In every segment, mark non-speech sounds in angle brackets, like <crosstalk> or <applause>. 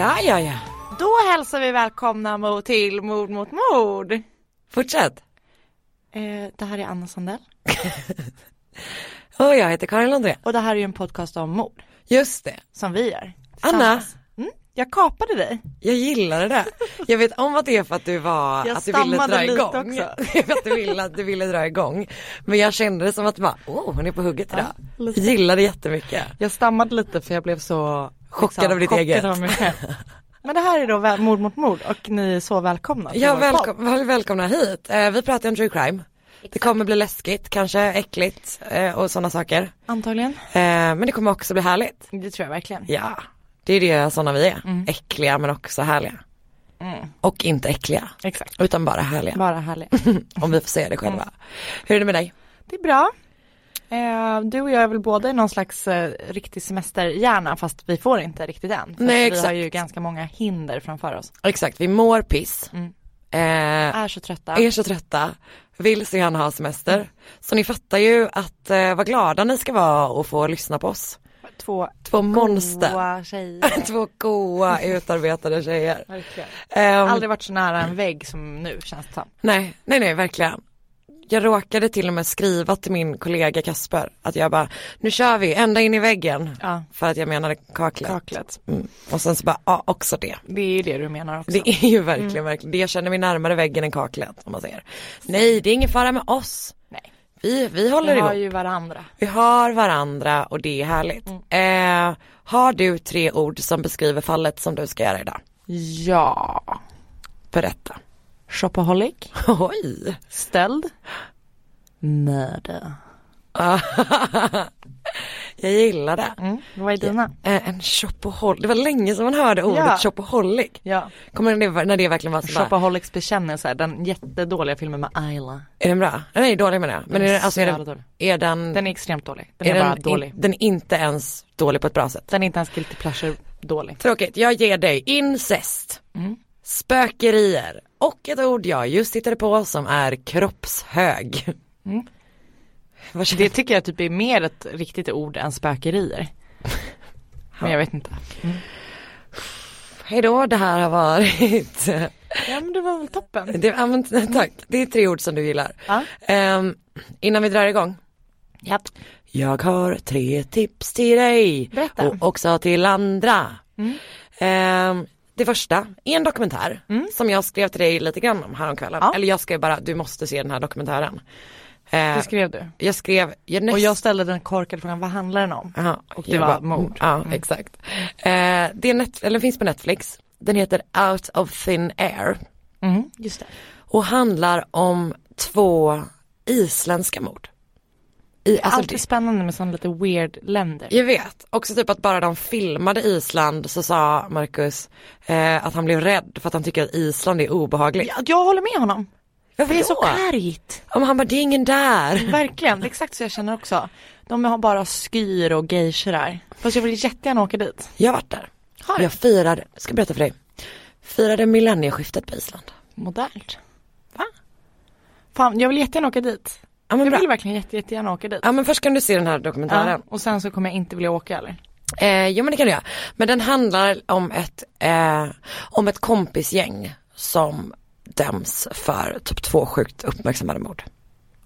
Ja, ja, ja. Då hälsar vi välkomna mo- till Mord mot mord. Fortsätt. Eh, det här är Anna Sandell <laughs> Och jag heter Karin Lundgren. och det här är ju en podcast om mord Just det. som vi gör. Anna. Mm, jag kapade dig. jag gillade det. Jag vet om att det är för att du var, Jag att du ville dra lite igång. också. <laughs> att du ville, att du ville dra igång. Men jag kände det som att bara, åh hon är på hugget idag. lite. Jag gillade jättemycket. Jag stammade lite för jag blev så Chockad av ditt chockad eget. av mig själv. <laughs> Men det här är då Mord mot mord och ni är så välkomna. Ja, välkom välkomna hit. Eh, vi pratar om true crime. Det kommer bli läskigt, kanske äckligt eh, och sådana saker. Antagligen. Eh, men det kommer också bli härligt. Det tror jag verkligen. Ja, det är det sådana vi är. Äckliga men också härliga. Mm, Och inte äckliga, exakt. utan bara härliga. Bara härligt. <laughs> Om vi får säga det själva. Hur är det med dig? Det är bra. Eh, du och jag är väl båda i någon slags eh, riktig semesterhjärna fast vi får inte riktigt än. För Nej, Vi har ju ganska många hinder framför oss. Exakt, vi mår piss. Mm. Eh, Är så trötta. är så trötta, vill så gärna ha semester. Så ni fattar ju att eh, vad glada ni ska vara och få lyssna på oss. Två Två monster. tjejer. <laughs> Två goa utarbetade tjejer. Verkligen. Ehm, Aldrig varit så nära en vägg som nu känns det som. Nej, nej, nej, verkligen. Jag råkade till och med skriva till min kollega Kasper att jag bara, nu kör vi ända in i väggen. Ja, För att jag menade kaklet. kaklet. Mm. Och sen så bara, ja också det. Det är ju det du menar också. Det är ju verkligen, verkligen, det jag känner mig närmare väggen än kaklet om man säger. Nej, det är ingen fara med oss. Nej. Vi, vi håller Vi har ihop. ju varandra. Vi har varandra och det är härligt. Eh, har du tre ord som beskriver fallet som du ska göra idag? Ja. Berätta. Shopaholic. Oj. Stöld. Mörder. <laughs> jag gillar det. Mm. Vad är dina? Eh, en shopaholic, det var länge sedan man hörde ordet Ja. shopaholic. Ja. Kommer det när det verkligen var sådär? Shopaholics bekännelse, den jättedåliga filmen med Ayla. Är den bra? Nej dålig menar jag. Men Den är, är den, alltså, är, så den, är den, Den är extremt dålig. Den är, är bara den, dålig. In, den är inte ens dålig på ett bra sätt. Den är inte ens guilty pleasure dålig. Tråkigt, jag ger dig incest, Mm. spökerier och ett ord jag just hittade på som är kroppshög. Mm. Det tycker jag typ är mer ett riktigt ord än spökerier. <laughs> Men jag vet inte. Hej då, det här har varit, Ja men det var väl toppen. det, ja, men, tack, det är tre ord som du gillar. Ja. Ehm, innan vi drar igång. Japp. Jag har tre tips till dig Berätta. och också till andra. Mm. Ehm, det första är en dokumentär Mm. som jag skrev till dig lite grann om häromkvällen. Ja. Eller jag skrev bara, du måste se den här dokumentären. Eh, Det skrev du. jag skrev, jag näst... Och jag ställde den korkade frågan, vad handlar den om? Aha, och det var mord. Ja, Mm. exakt. Eh, det är net, eller finns på Netflix. Den heter Out of thin air Mm, just det. och handlar om två isländska mord. I, alltså, Alltid spännande med sådana lite weird länder. Jag vet, också typ att bara de filmade Island så sa Marcus eh, att han blev rädd för att han tycker att Island är obehagligt. Ja, jag håller med honom. Varför Det är så kargt. Ja, han bara, det är ingen där. Verkligen, det är exakt så jag känner också. De har bara skyr och geishor där. Fast jag vill jättegärna åka dit. Jag har varit där. Har? Jag firade, ska jag berätta för dig, firade millennieskiftet på Island. Modernt. Va? Fan, jag vill jättegärna åka dit. Ja men, Jag bra. vill verkligen jätte, jättegärna åka dit. ja men först kan du se den här Ja, dokumentären. och sen så kommer jag inte vilja åka eller? Eh, jo men det kan du göra. Men den handlar om ett, eh, om ett kompisgäng som döms för typ två sjukt uppmärksammade mord.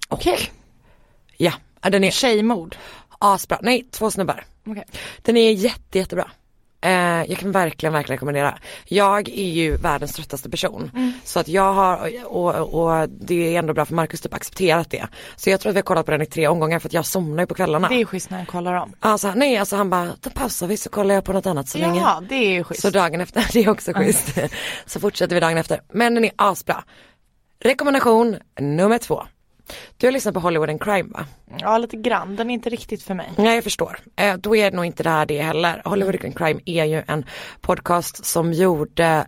Okej. Ja, ja, den är Tjejmord. asbra. Nej, två snubbar. Okej. Den är jätte, jättebra. Eh, jag kan verkligen, verkligen rekommendera. Jag är ju världens tröttaste person. Mm. Så att jag har, och, och det är ändå bra för Marcus typ accepterat det. Så jag tror att vi har kollat på den i tre omgångar för att jag somnar ju på kvällarna. Det är schysst när jag kollar om. Alltså, nej, alltså han bara, då pausar vi så kollar jag på något annat så länge. Jaha, det är ju schysst. Så dagen efter, <laughs> det är också schysst. så fortsätter vi dagen efter. Men den är asbra. Rekommendation nummer två. Du har lyssnat på Hollywood and Crime va? Ja, lite grann. Den är inte riktigt för mig. Nej jag förstår. Eh, då är det nog inte det här det heller. Hollywood and Crime är ju en podcast som gjorde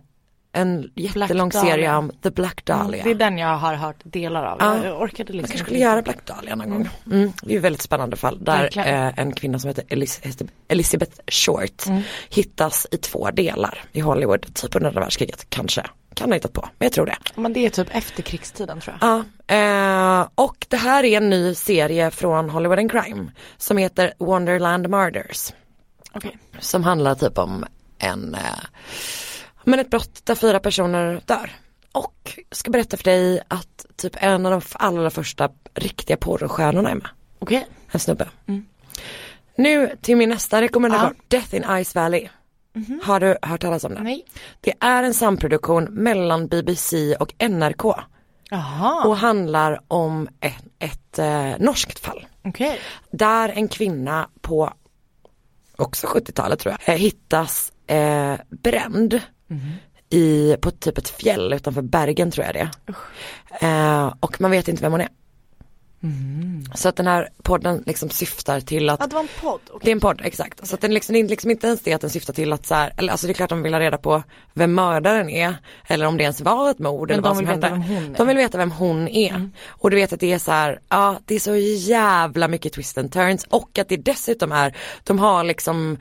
en jättelång serie om The Black Dahlia. Det är den jag har hört delar av. Ja. Jag orkade Man liksom kanske skulle göra Black Dahlia någon gång. Mm. Det är ju ett väldigt spännande fall där eh, en kvinna som heter Elis- Elizabeth Short Mm. hittas i två delar i Hollywood, typ under andra världskriget kanske. Kan ha hittat på, men jag tror det. Men det är typ efter krigstiden tror jag. Ja, eh, och det här är en ny serie från Hollywood and Crime som heter Wonderland Murders. Okej. Som handlar typ om en, eh, men ett brott där fyra personer dör. Och ska berätta för dig att typ en av de allra första riktiga porrstjärnorna är med. Okej. En snubbe. Nu till min nästa rekommendation, Death in Ice Valley. Har du hört talas om det? Nej. Det är en samproduktion mellan BBC och NRK Jaha, och handlar om ett, ett eh, norskt fall. okej. Där en kvinna på också 70-talet tror jag, eh, hittas eh, bränd i, på typ ett fjäll utanför Bergen tror jag det är. Eh, och man vet inte vem hon är. Så att den här podden liksom syftar till att Ja, det var en podd. det Okej. är en podd, exakt. Så att den liksom, det liksom inte ens det att den syftar till att så här, eller alltså det är klart de vill ha reda på vem mördaren är. Eller om det ens var ett mord Men eller vad de som vill veta hände. vem hon är. Mm. De vill veta vem hon är. Och du vet att det är så här, ja det är så jävla mycket twist and turns och att det dessutom är, de har liksom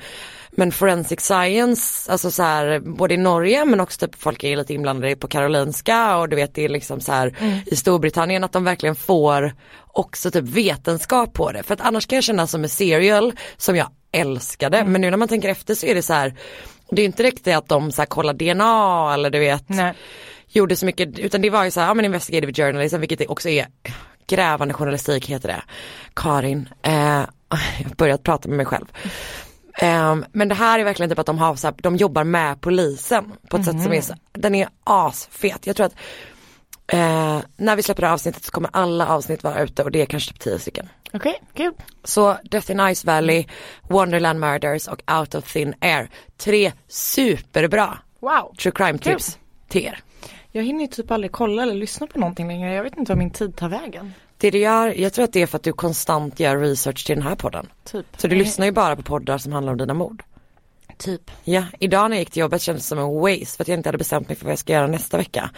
men forensic science, alltså så här både i Norge men också typ folk är lite inblandade på Karolinska och du vet det är liksom så här Mm. i Storbritannien att de verkligen får också typ vetenskap på det. För att annars kan jag känna som med serial som jag älskade Mm. men nu när man tänker efter så är det så här det är inte riktigt att de så här kollar DNA eller du vet Nej. gjorde så mycket utan det var ju så här, ja men investigative journalism vilket också är grävande journalistik heter det. Karin, eh, jag har börjat prata med mig själv. Ehm, men det här är verkligen typ att de har så här, de jobbar med polisen på ett sätt som är så, den är asfet. Jag tror att eh, när vi släpper det här avsnittet så kommer alla avsnitt vara ute och det är kanske typ tio stycken. Okej, kul. Så Death in Ice Valley, Wonderland Murders och Out of Thin Air. Tre superbra Wow. true crime tips till er. Jag hinner ju typ aldrig kolla eller lyssna på någonting längre. Jag vet inte vad min tid tar vägen. Det du gör, jag tror att det är för att du konstant gör research till den här podden. Typ. Så du lyssnar ju bara på poddar som handlar om dina mord. Typ. Ja, idag när jag gick till jobbet kändes det som en waste för att jag inte hade bestämt mig för vad jag ska göra nästa vecka.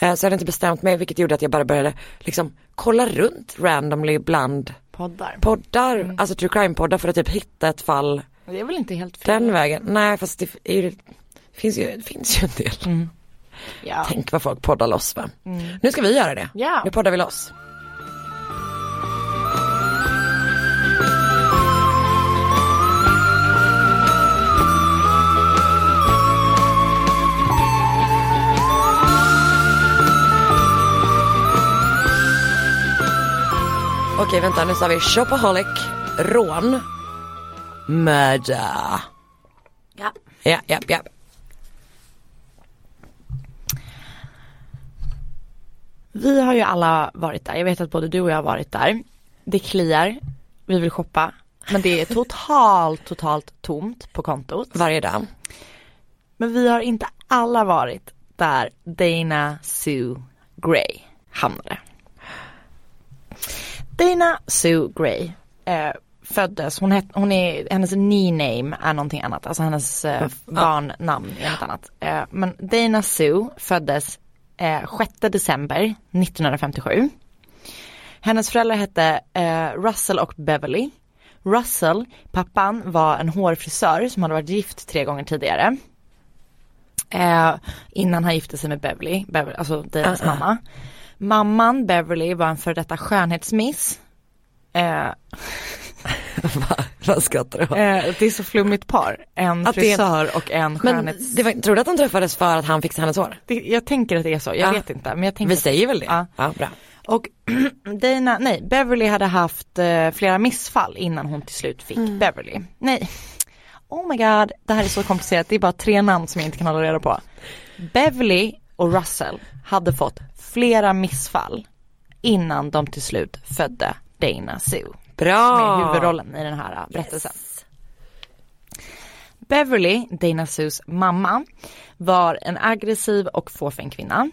Eh, Så jag hade inte bestämt mig vilket gjorde att jag bara började liksom kolla runt randomly bland Poddar. poddar, alltså true crime poddar för att typ hitta ett fall Det är väl inte helt fel. den vägen. Nej fast det, är det, finns, ju, det finns ju en del. Ja. Tänk vad folk poddar loss va. Nu ska vi göra det. Ja. Nu poddar vi loss. Okej vänta nu sa vi shopaholic, rån, murder. Ja. Ja, ja, ja. Vi har ju alla varit där. Jag vet att både du och jag har varit där. Det kliar. Vi vill shoppa. Men det är totalt, totalt tomt på kontot. Varje dag. Men vi har inte alla varit där Dana Sue Gray hamnade. Dana Sue Gray eh, föddes, hon, het, hon är, hennes knee-name är någonting annat, alltså hennes eh, barnnamn är något annat. Eh, men Dana Sue föddes eh, 6 december 1957. Hennes föräldrar hette eh, Russell och Beverly. Russell, pappan var en hårfrisör som hade varit gift tre gånger tidigare. Eh, innan han gifte sig med Beverly, Beverly alltså Danas Uh-uh. mamma. Mamman Beverly var en före detta skönhetsmiss. Eh, <laughs> Va? Vad skrattar du eh, det är så flummigt par, en Att det- frisör och en Men skönhets... det var, tror du att de träffades för att han fixade hennes hår? Det, jag tänker att det är så, jag Ja. vet inte men jag tänker Vi säger väl det? Ja. ja bra. Och <clears throat> Dana, nej, Beverly hade haft eh, flera missfall innan hon till slut fick Beverly. Nej, oh my god, det här är så komplicerat, det är bara tre namn som jag inte kan hålla reda på. Beverly och Russell hade fått flera missfall innan de till slut födde Dana Sue. Som Bra! är huvudrollen i den här berättelsen. Beverly, Dana Sues mamma, var en aggressiv och fåfäng kvinna.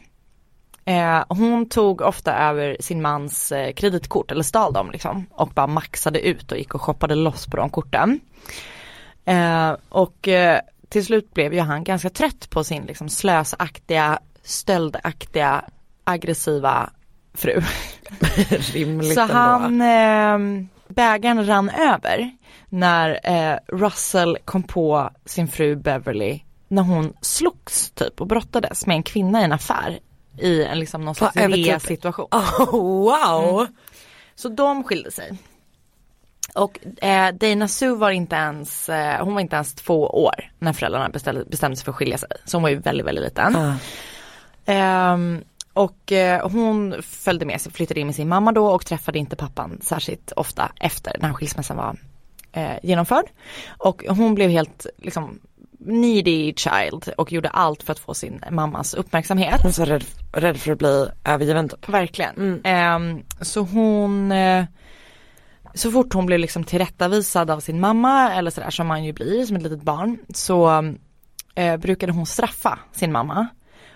Eh, hon tog ofta över sin mans eh, kreditkort eller stal dem liksom och bara maxade ut och gick och shoppade loss på de korten. Eh, och till slut blev ju han ganska trött på sin liksom slösaktiga, stöldaktiga, aggressiva fru. <laughs> Rimligt Så han, eh, bägaren rann över när eh, Russell kom på sin fru Beverly när hon slogs typ och brottades med en kvinna i en affär i en liksom någon slags över typ- rea situation. <laughs> Oh, wow! Så de skilde sig. Och eh, Dana Sue var inte ens, eh, hon var inte ens två år när föräldrarna bestämde, bestämde sig för att skilja sig. Så hon var ju väldigt, väldigt liten. Ah. Ehm, och eh, hon följde med sig, flyttade in med sin mamma då och träffade inte pappan särskilt ofta efter den här skilsmässan var eh, genomförd. Och hon blev helt liksom needy child och gjorde allt för att få sin mammas uppmärksamhet. Hon så rädd, rädd för att bli övergiven typ. Verkligen. Ehm, så hon, eh, så fort hon blev liksom tillrättavisad av sin mamma eller sådär som man ju blir som ett litet barn så eh, brukade hon straffa sin mamma.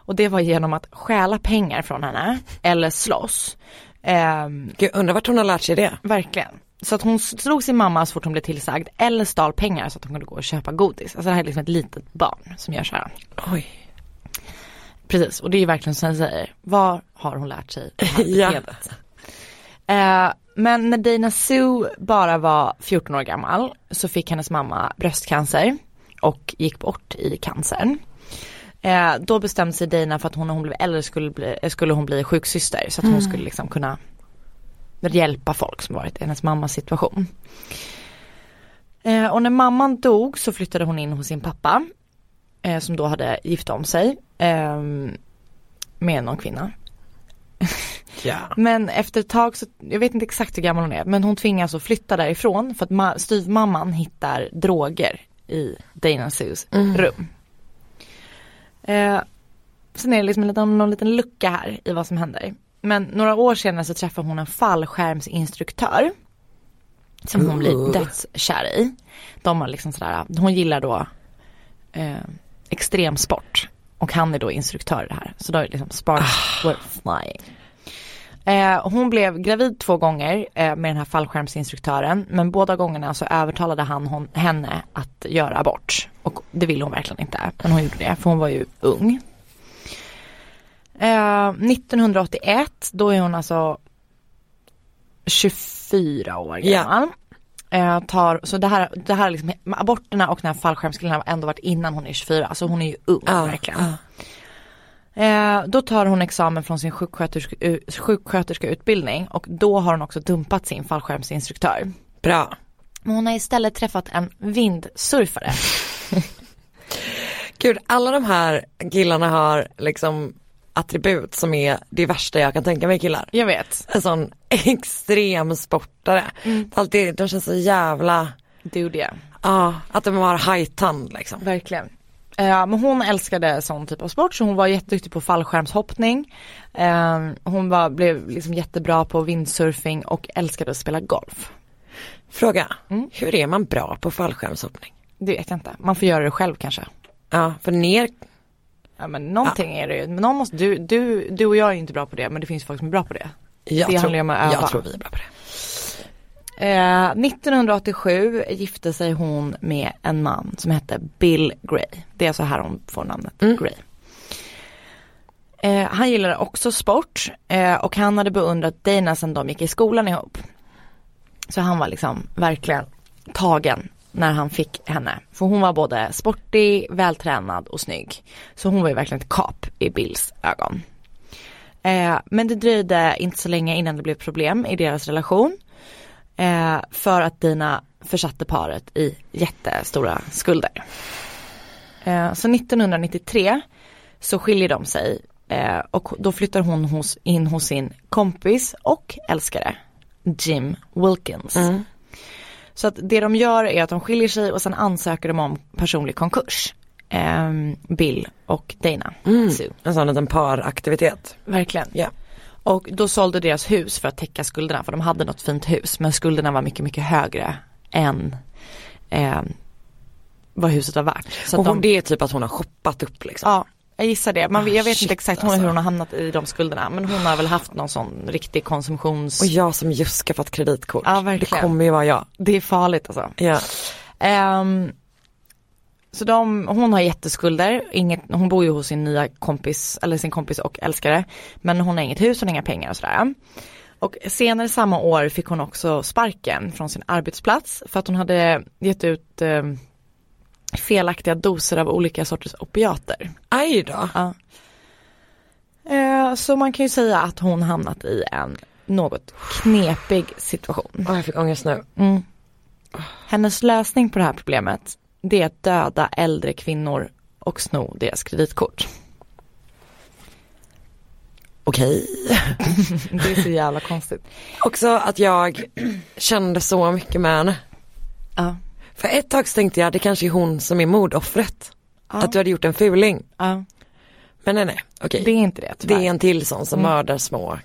Och det var genom att stjäla pengar från henne eller slåss. Ehm, Gud, undrar vart hon har lärt sig det. verkligen. Så att hon slog sin mamma så fort hon blev tillsagd eller stal pengar så att hon kunde gå och köpa godis. Alltså det här är liksom ett litet barn som gör så här. Oj. Precis, och det är ju verkligen som jag säger, var har hon lärt sig det här <laughs> Ja. beteendet? Eh, men när Dana Sue bara var 14 år gammal så fick hennes mamma bröstcancer och gick bort i cancern. Eh, då bestämde sig Dana för att hon när hon blev äldre skulle, bli, eh, skulle hon bli sjuksyster så att hon skulle liksom kunna hjälpa folk som varit i hennes mammas situation. Eh, och när mamman dog så flyttade hon in hos sin pappa eh, som då hade gift om sig ehm, med någon kvinna. Ja. <laughs> Men efter ett tag så, jag vet inte exakt hur gammal hon är, men hon tvingas att flytta därifrån för att ma- styvmamman hittar droger i Dana Sues rum. Eh, sen är det liksom liten, någon liten lucka här i vad som händer. Men några år senare så träffar hon en fallskärmsinstruktör. Som hon blir dödskär i. De har liksom sådär, hon gillar då eh, extremsport. Och han är då instruktör i det här. Så då är det liksom sparks were flying. Eh, hon blev gravid två gånger eh, med den här fallskärmsinstruktören. Men båda gångerna så övertalade han hon, henne att göra abort. Och det ville hon verkligen inte. Men hon gjorde det för hon var ju ung. Eh, 1981 då är hon alltså 24 år gammal. Eh, tar, så det här, det här är liksom, aborterna och den här fallskärmskillen har ändå varit innan hon är 24. Så hon är ju ung Ja, verkligen. ja. Eh, då tar hon examen från sin sjuksköterska, uh, sjuksköterskeutbildning och då har hon också dumpat sin fallskärmsinstruktör. Bra. Men hon har istället träffat en vindsurfare. <laughs> Gud, alla de här killarna har liksom attribut som är det värsta jag kan tänka mig killar. Jag vet. En sån extrem sportare. Alltid, de känns så jävla, Dude ja, att de har hajtand liksom. Verkligen. Eh, men hon älskade sån typ av sport så hon var jätteduktig på fallskärmshoppning. Eh, hon var, blev liksom jättebra på windsurfing och älskade att spela golf. Fråga, Mm. hur är man bra på fallskärmshoppning? Det vet jag inte. Man får göra det själv kanske. Ja, för ner, Ja men någonting är det ju. Men någon måste, du, du, du och jag är inte bra på det men det finns folk som är bra på det. jag, Det tror, jag tror vi är bra på det. Eh, 1987 gifte sig hon med en man som hette Bill Gray. Det är så här hon får namnet Mm. Gray. Eh, han gillade också sport eh, och han hade beundrat Dana sedan de gick i skolan ihop. Så han var liksom verkligen tagen när han fick henne. För hon var både sportig, vältränad och snygg. Så hon var ju verkligen ett kap i Bills ögon. Eh, men det dröjde inte så länge innan det blev problem i deras relation. Eh, för att Dina försatte paret i jättestora skulder. Eh, så 1993 så skiljer de sig eh, och då flyttar hon hos, in hos sin kompis och älskare Jim Wilkins. Mm. Så att det de gör är att de skiljer sig och sen ansöker de om personlig konkurs. Eh, Bill och Dana. Mm. Sue. En sån liten paraktivitet. Verkligen. Ja. Och då sålde deras hus för att täcka skulderna för de hade något fint hus men skulderna var mycket mycket högre än eh, vad huset var värt. Så Och hon, de, det är typ att hon har shoppat upp liksom. ja, jag gissar det. Man, Ah, jag vet shit, inte exakt hon, alltså. hur hon har hamnat i de skulderna men hon har väl haft någon sån riktig konsumtions... Och jag som just skaffat kreditkort. Ja, det verkligen. kommer ju vara jag. Det är farligt alltså. Ja. Ehm, så de, hon har jätteskulder, inget, hon bor ju hos sin nya kompis, eller sin kompis och älskare. Men hon har inget hus, hon har inga pengar och sådär. Och senare samma år fick hon också sparken från sin arbetsplats för att hon hade gett ut eh, felaktiga doser av olika sorters opiater. Aj då. Ja. Eh, så man kan ju säga att hon hamnat i en något knepig situation. Åh, jag fick ångest nu. Mm. Hennes lösning på det här problemet det är att döda äldre kvinnor och sno deras kreditkort. Okej. <laughs> Det är så jävla konstigt. Också att jag kände så mycket med henne. Ja. För ett tag så tänkte jag det kanske är hon som är mordoffret. Ja. Att du hade gjort en fuling. Ja. Men nej nej, okej. Det är inte det Det tyvärr. är en till sån som Mm. mördar små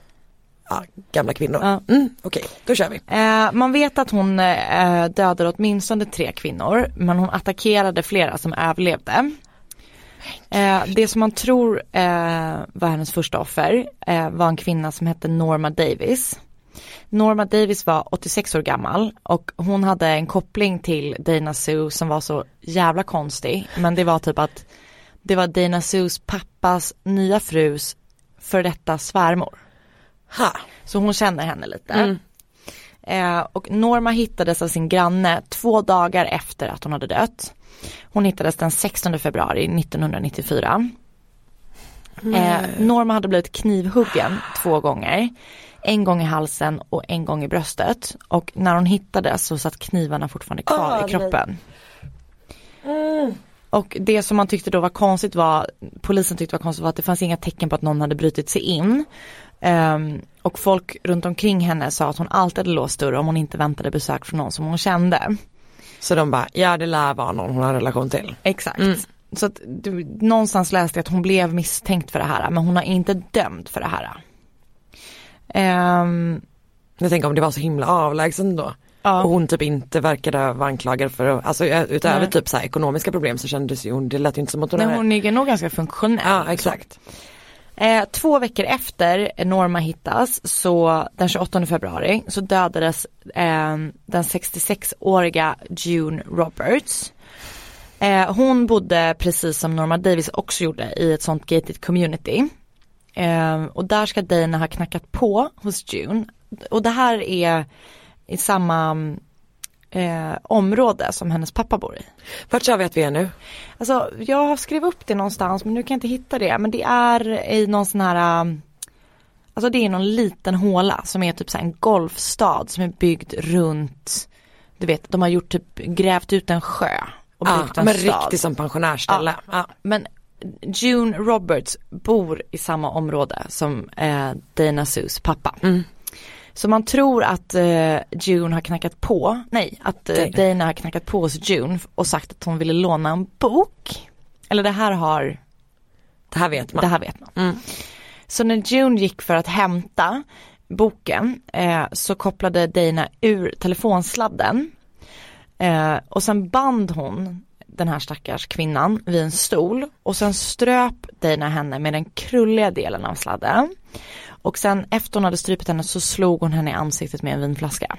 ja, gamla kvinnor. Ja. Mm, okej, då kör vi. Eh, man vet att hon eh, dödade åtminstone tre kvinnor men hon attackerade flera som överlevde. Eh, det som man tror eh, var hennes första offer eh, var en kvinna som hette Norma Davis. Norma Davis var 86 år gammal och hon hade en koppling till Dana Sue som var så jävla konstig. Men det var typ att det var Dana Sues pappas nya frus för detta svärmor. Ha. Så hon känner henne lite. Mm. Eh, och Norma hittades av sin granne två dagar efter att hon hade dött. Hon hittades den 16 februari 1994. Eh, Norma hade blivit knivhuggen två gånger. En gång i halsen och en gång i bröstet. Och när hon hittades så satt knivarna fortfarande kvar Åh, i kroppen. Och det som man tyckte då var konstigt var, polisen tyckte var konstigt var att det fanns inga tecken på att någon hade brutit sig in. Ehm, och folk runt omkring henne sa att hon alltid hade låst dörr om hon inte väntade besök från någon som hon kände. Så de bara, ja det lär vara någon hon har relation till. Exakt. Mm. Så att du, någonstans läste jag att hon blev misstänkt för det här men hon har inte dömd för det här. Ehm, Jag tänker om det var så himla avlägsen då. ja. Och hon typ inte verkade vara anklagad för, att- alltså utöver Nej. typ så här ekonomiska problem så kändes ju hon, det lät ju inte som att hon Nej, hon är nog ganska funktionell. Ja exakt. Eh, två veckor efter Norma hittas, så den 28 februari, så dödades eh, den 66-åriga June Roberts. Eh, hon bodde precis som Norma Davis också gjorde i ett sånt gated community. Eh, och där ska Dana ha knackat på hos June. Och det här är i samma eh, område som hennes pappa bor i. Vart sa vi att vi är nu? Alltså jag har skrivit upp det någonstans men nu kan jag inte hitta det. Men det är i någon sån här, um, alltså det är någon liten håla som är typ så här en golfstad som är byggd runt, du vet de har gjort typ, grävt ut en sjö och Ja, byggt en men stad. riktigt som pensionärsställe. Ja. Men June Roberts bor i samma område som eh, Dana Sus pappa. Mm. Så man tror att eh, June har knackat på, nej att eh, Dana. Har knackat på hos June och sagt att hon ville låna en bok. Eller det här har, Det här vet man. det här vet man. Mm. Så när June gick för att hämta boken eh, så kopplade Dana ur telefonsladden. Eh, och sen band hon den här stackars kvinnan vid en stol och sen ströp Dana henne med den krulliga delen av sladden. Och sen efter hon hade strypit henne så slog hon henne i ansiktet med en vinflaska.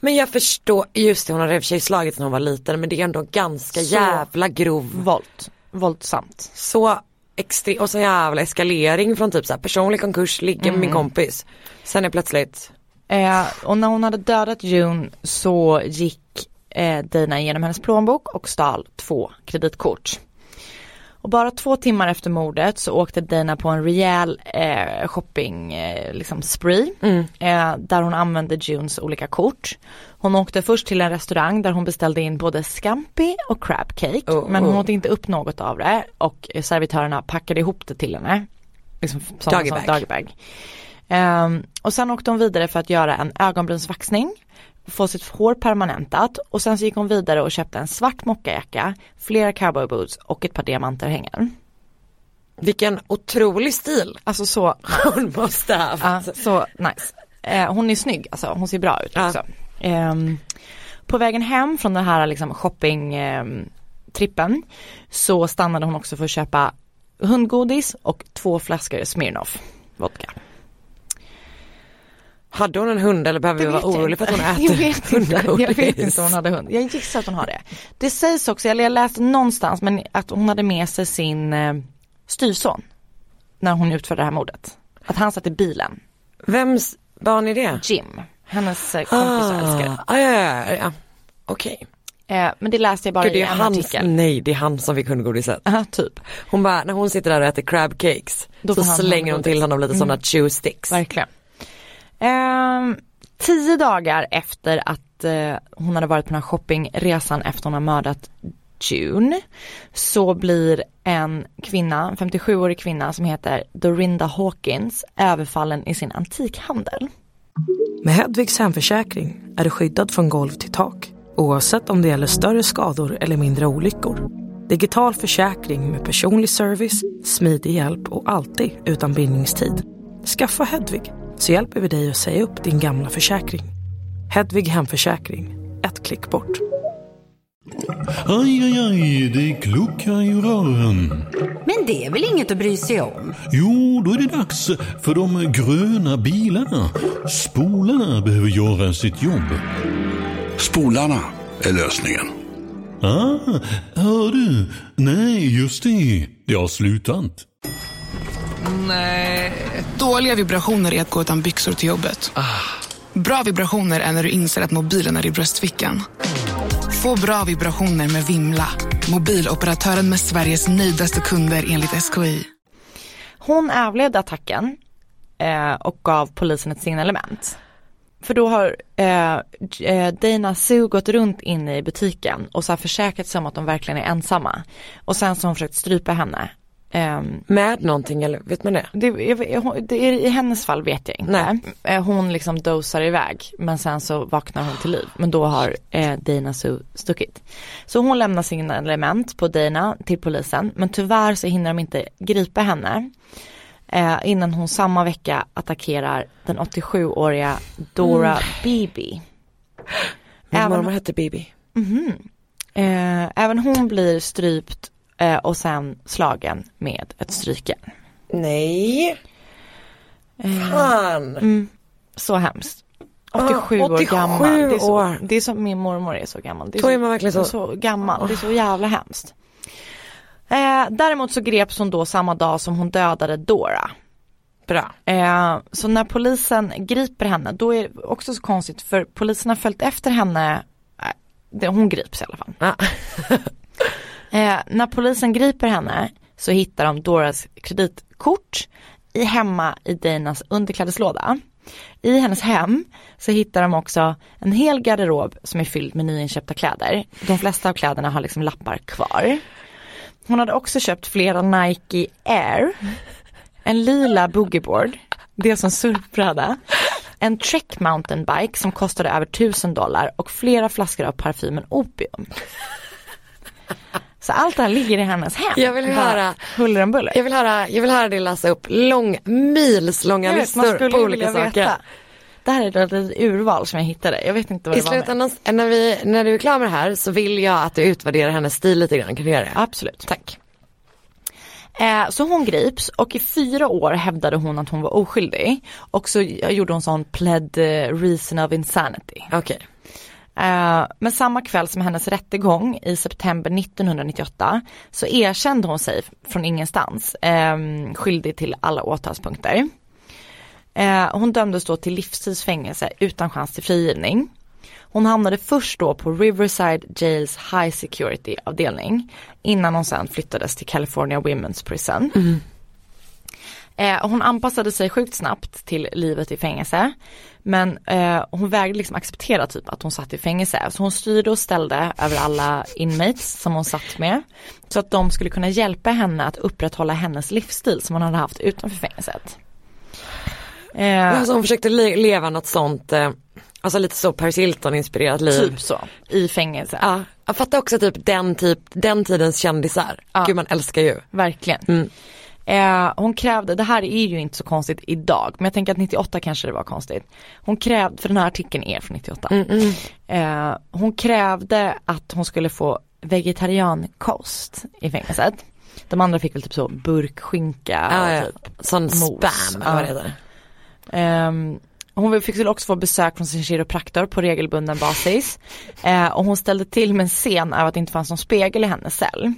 Men jag förstår, just det hon hade i och för sig slagit när hon var liten men det är ändå ganska Så- jävla grov. Våld, våldsamt. Så extrem, och så jävla eskalering från typ så här personlig konkurs, ligga med min kompis. Sen är plötsligt, Eh, och när hon hade dödat June så gick eh, Dana igenom hennes plånbok och stal två kreditkort. Och bara två timmar efter mordet så åkte Dana på en rejäl eh, shopping eh, liksom spree. Mm. Eh, där hon använde Junes olika kort. Hon åkte först till en restaurang där hon beställde in både scampi och crab cake. Oh, men hon oh. åt inte upp något av det och servitörerna packade ihop det till henne. Liksom som Doggy sån bag. doggy Ehm, och sen åkte hon vidare för att göra en ögonbrynsvaxning, få sitt hår permanentat och sen så gick hon vidare och köpte en svart mockajacka, flera cowboyboots och ett par diamantörhängen. vilken otrolig stil Alltså så, hon måste ha haft. ja, så nice. Eh, hon är snygg alltså, hon ser bra ut Ja. också. Ehm, på vägen hem från den här liksom shopping ehm, trippen så stannade hon också för att köpa hundgodis och två flaskor Smirnoff vodka. Hade hon en hund eller behöver vi vara oroliga för att hon <laughs> äter jag vet inte, jag hundgodis? vet inte om hon hade hund. Jag gissar att hon har det. Det sägs också, eller jag läste någonstans, men att hon hade med sig sin eh, styvson när hon utförde det här mordet. Att han satt i bilen. Vems barn är det? Jim, hennes eh, kompis och älskare. Ah, ja, ja, ja, ja. Okej. Eh, men det läste jag bara Gud, i en hans, artikel. nej det är han som fick hundgodiset. Ja, typ. Hon bara, när hon sitter där och äter crab cakes Då så slänger hon hundgodis. till honom lite sådana chew sticks. Verkligen. Ehm, tio dagar efter att eh, hon hade varit på den här shoppingresan efter hon har mördat June så blir en kvinna, en 57-årig kvinna som heter Dorinda Hawkins överfallen i sin antikhandel. Med Hedvigs hemförsäkring är du skyddad från golv till tak oavsett om det gäller större skador eller mindre olyckor. Digital försäkring med personlig service, smidig hjälp och alltid utan bindningstid. Skaffa Hedvig så hjälper vi dig att säga upp din gamla försäkring. Hedvig Hemförsäkring, ett klick bort. Aj, aj, aj, det kluckar i rören. Men det är väl inget att bry sig om? Jo, då är det dags för de gröna bilarna. Spolarna behöver göra sitt jobb. Spolarna är lösningen. Ah, hör du? Nej, just det. Det har slutat. Nej. Dåliga vibrationer är att gå utan byxor till jobbet. Bra vibrationer är när du inser att mobilen är i bröstfickan. Få bra vibrationer med Vimla. Mobiloperatören med Sveriges nöjdaste kunder enligt SKI. Hon överlevde attacken eh, och gav polisen ett signalement. För då har eh, eh, Dana Sue gått runt inne i butiken och så har försäkrat sig om att de verkligen är ensamma. Och sen så har hon försökt strypa henne. Um, Med någonting eller vet man det? det, det är, I hennes fall vet jag inte. Nej. Eh, hon liksom dosar iväg men sen så vaknar hon till liv. Men då har eh, Dana Sue stuckit. Så hon lämnar sina element på Dana till polisen men tyvärr så hinner de inte gripa henne. Eh, innan hon samma vecka attackerar den 87-åriga Dora Mm. Beebe. Min Även- mormor hette Bibi. Eh, även hon blir strypt eh, och sen slagen med ett strykjärn. Nej. Fan. Så hemskt. Ah, 87 år 87 gammal. Det är, så, år. det är som min mormor är så gammal. Det är Då är man verkligen så, så- så gammal. Det är så jävla hemskt. Eh, däremot så greps hon då samma dag som hon dödade Dora. Bra. Eh, så när polisen griper henne, då är det också så konstigt för polisen har följt efter henne, eh, det, hon grips i alla fall. Ja. <laughs> Eh, när polisen griper henne så hittar de Doras kreditkort i hemma i Danas underklädeslåda. I hennes hem så hittar de också en hel garderob som är fylld med nyinköpta kläder. De flesta av kläderna har liksom lappar kvar. Hon hade också köpt flera Nike Air, en lila boogieboard, det som surfbräda, en Trek mountainbike som kostade över 1000 dollar och flera flaskor av parfymen Opium. Så allt det här ligger i hennes hem. Jag vill höra- Huller om buller. Jag vill höra, jag vill höra dig läsa upp lång, milslånga listor på olika saker. veta. Det här är ett litet urval som jag hittade. Jag vet inte vad I det var med. slutändan, när, vi, när du är klar med det här så vill jag att du utvärderar hennes stil lite grann. Kan du göra det? Absolut. Tack. Eh, så hon grips och i fyra år hävdade hon att hon var oskyldig. Och så gjorde hon sån pled eh, reason of insanity. Okej. Eh, Eh, men samma kväll som hennes rättegång i september 1998 så erkände hon sig från ingenstans ehm, skyldig till alla åtalspunkter. Eh, hon dömdes då till livstidsfängelse utan chans till frigivning. Hon hamnade först då på Riverside Jails High Security avdelning innan hon sen flyttades till California Women's Prison. Mm. Eh, hon anpassade sig sjukt snabbt till livet i fängelse. Men eh, hon vägrade liksom acceptera typ att hon satt i fängelse. Så hon styrde och ställde över alla inmates som hon satt med. Så att de skulle kunna hjälpa henne att upprätthålla hennes livsstil som hon hade haft utanför fängelset. Eh, Alltså hon försökte le- leva något sånt, eh, alltså lite så Paris Hilton inspirerat liv. typ så, i fängelse. Ja, jag fattar också typ den, typ, den tidens kändisar. Ja. Gud man älskar ju. Verkligen. Mm. Eh, hon krävde, det här är ju inte så konstigt idag, men jag tänker att 98 kanske det var konstigt. Hon krävde, för den här artikeln är från 98. Mm, Eh, hon krävde att hon skulle få vegetariankost i fängelset. De andra fick väl typ så burkskinka och ja. typ. Sån Mos. spam Ja. heter. Ehm, hon fick väl också få besök från sin kiropraktor på regelbunden basis. Eh, och hon ställde till med en scen av att det inte fanns någon spegel i hennes cell.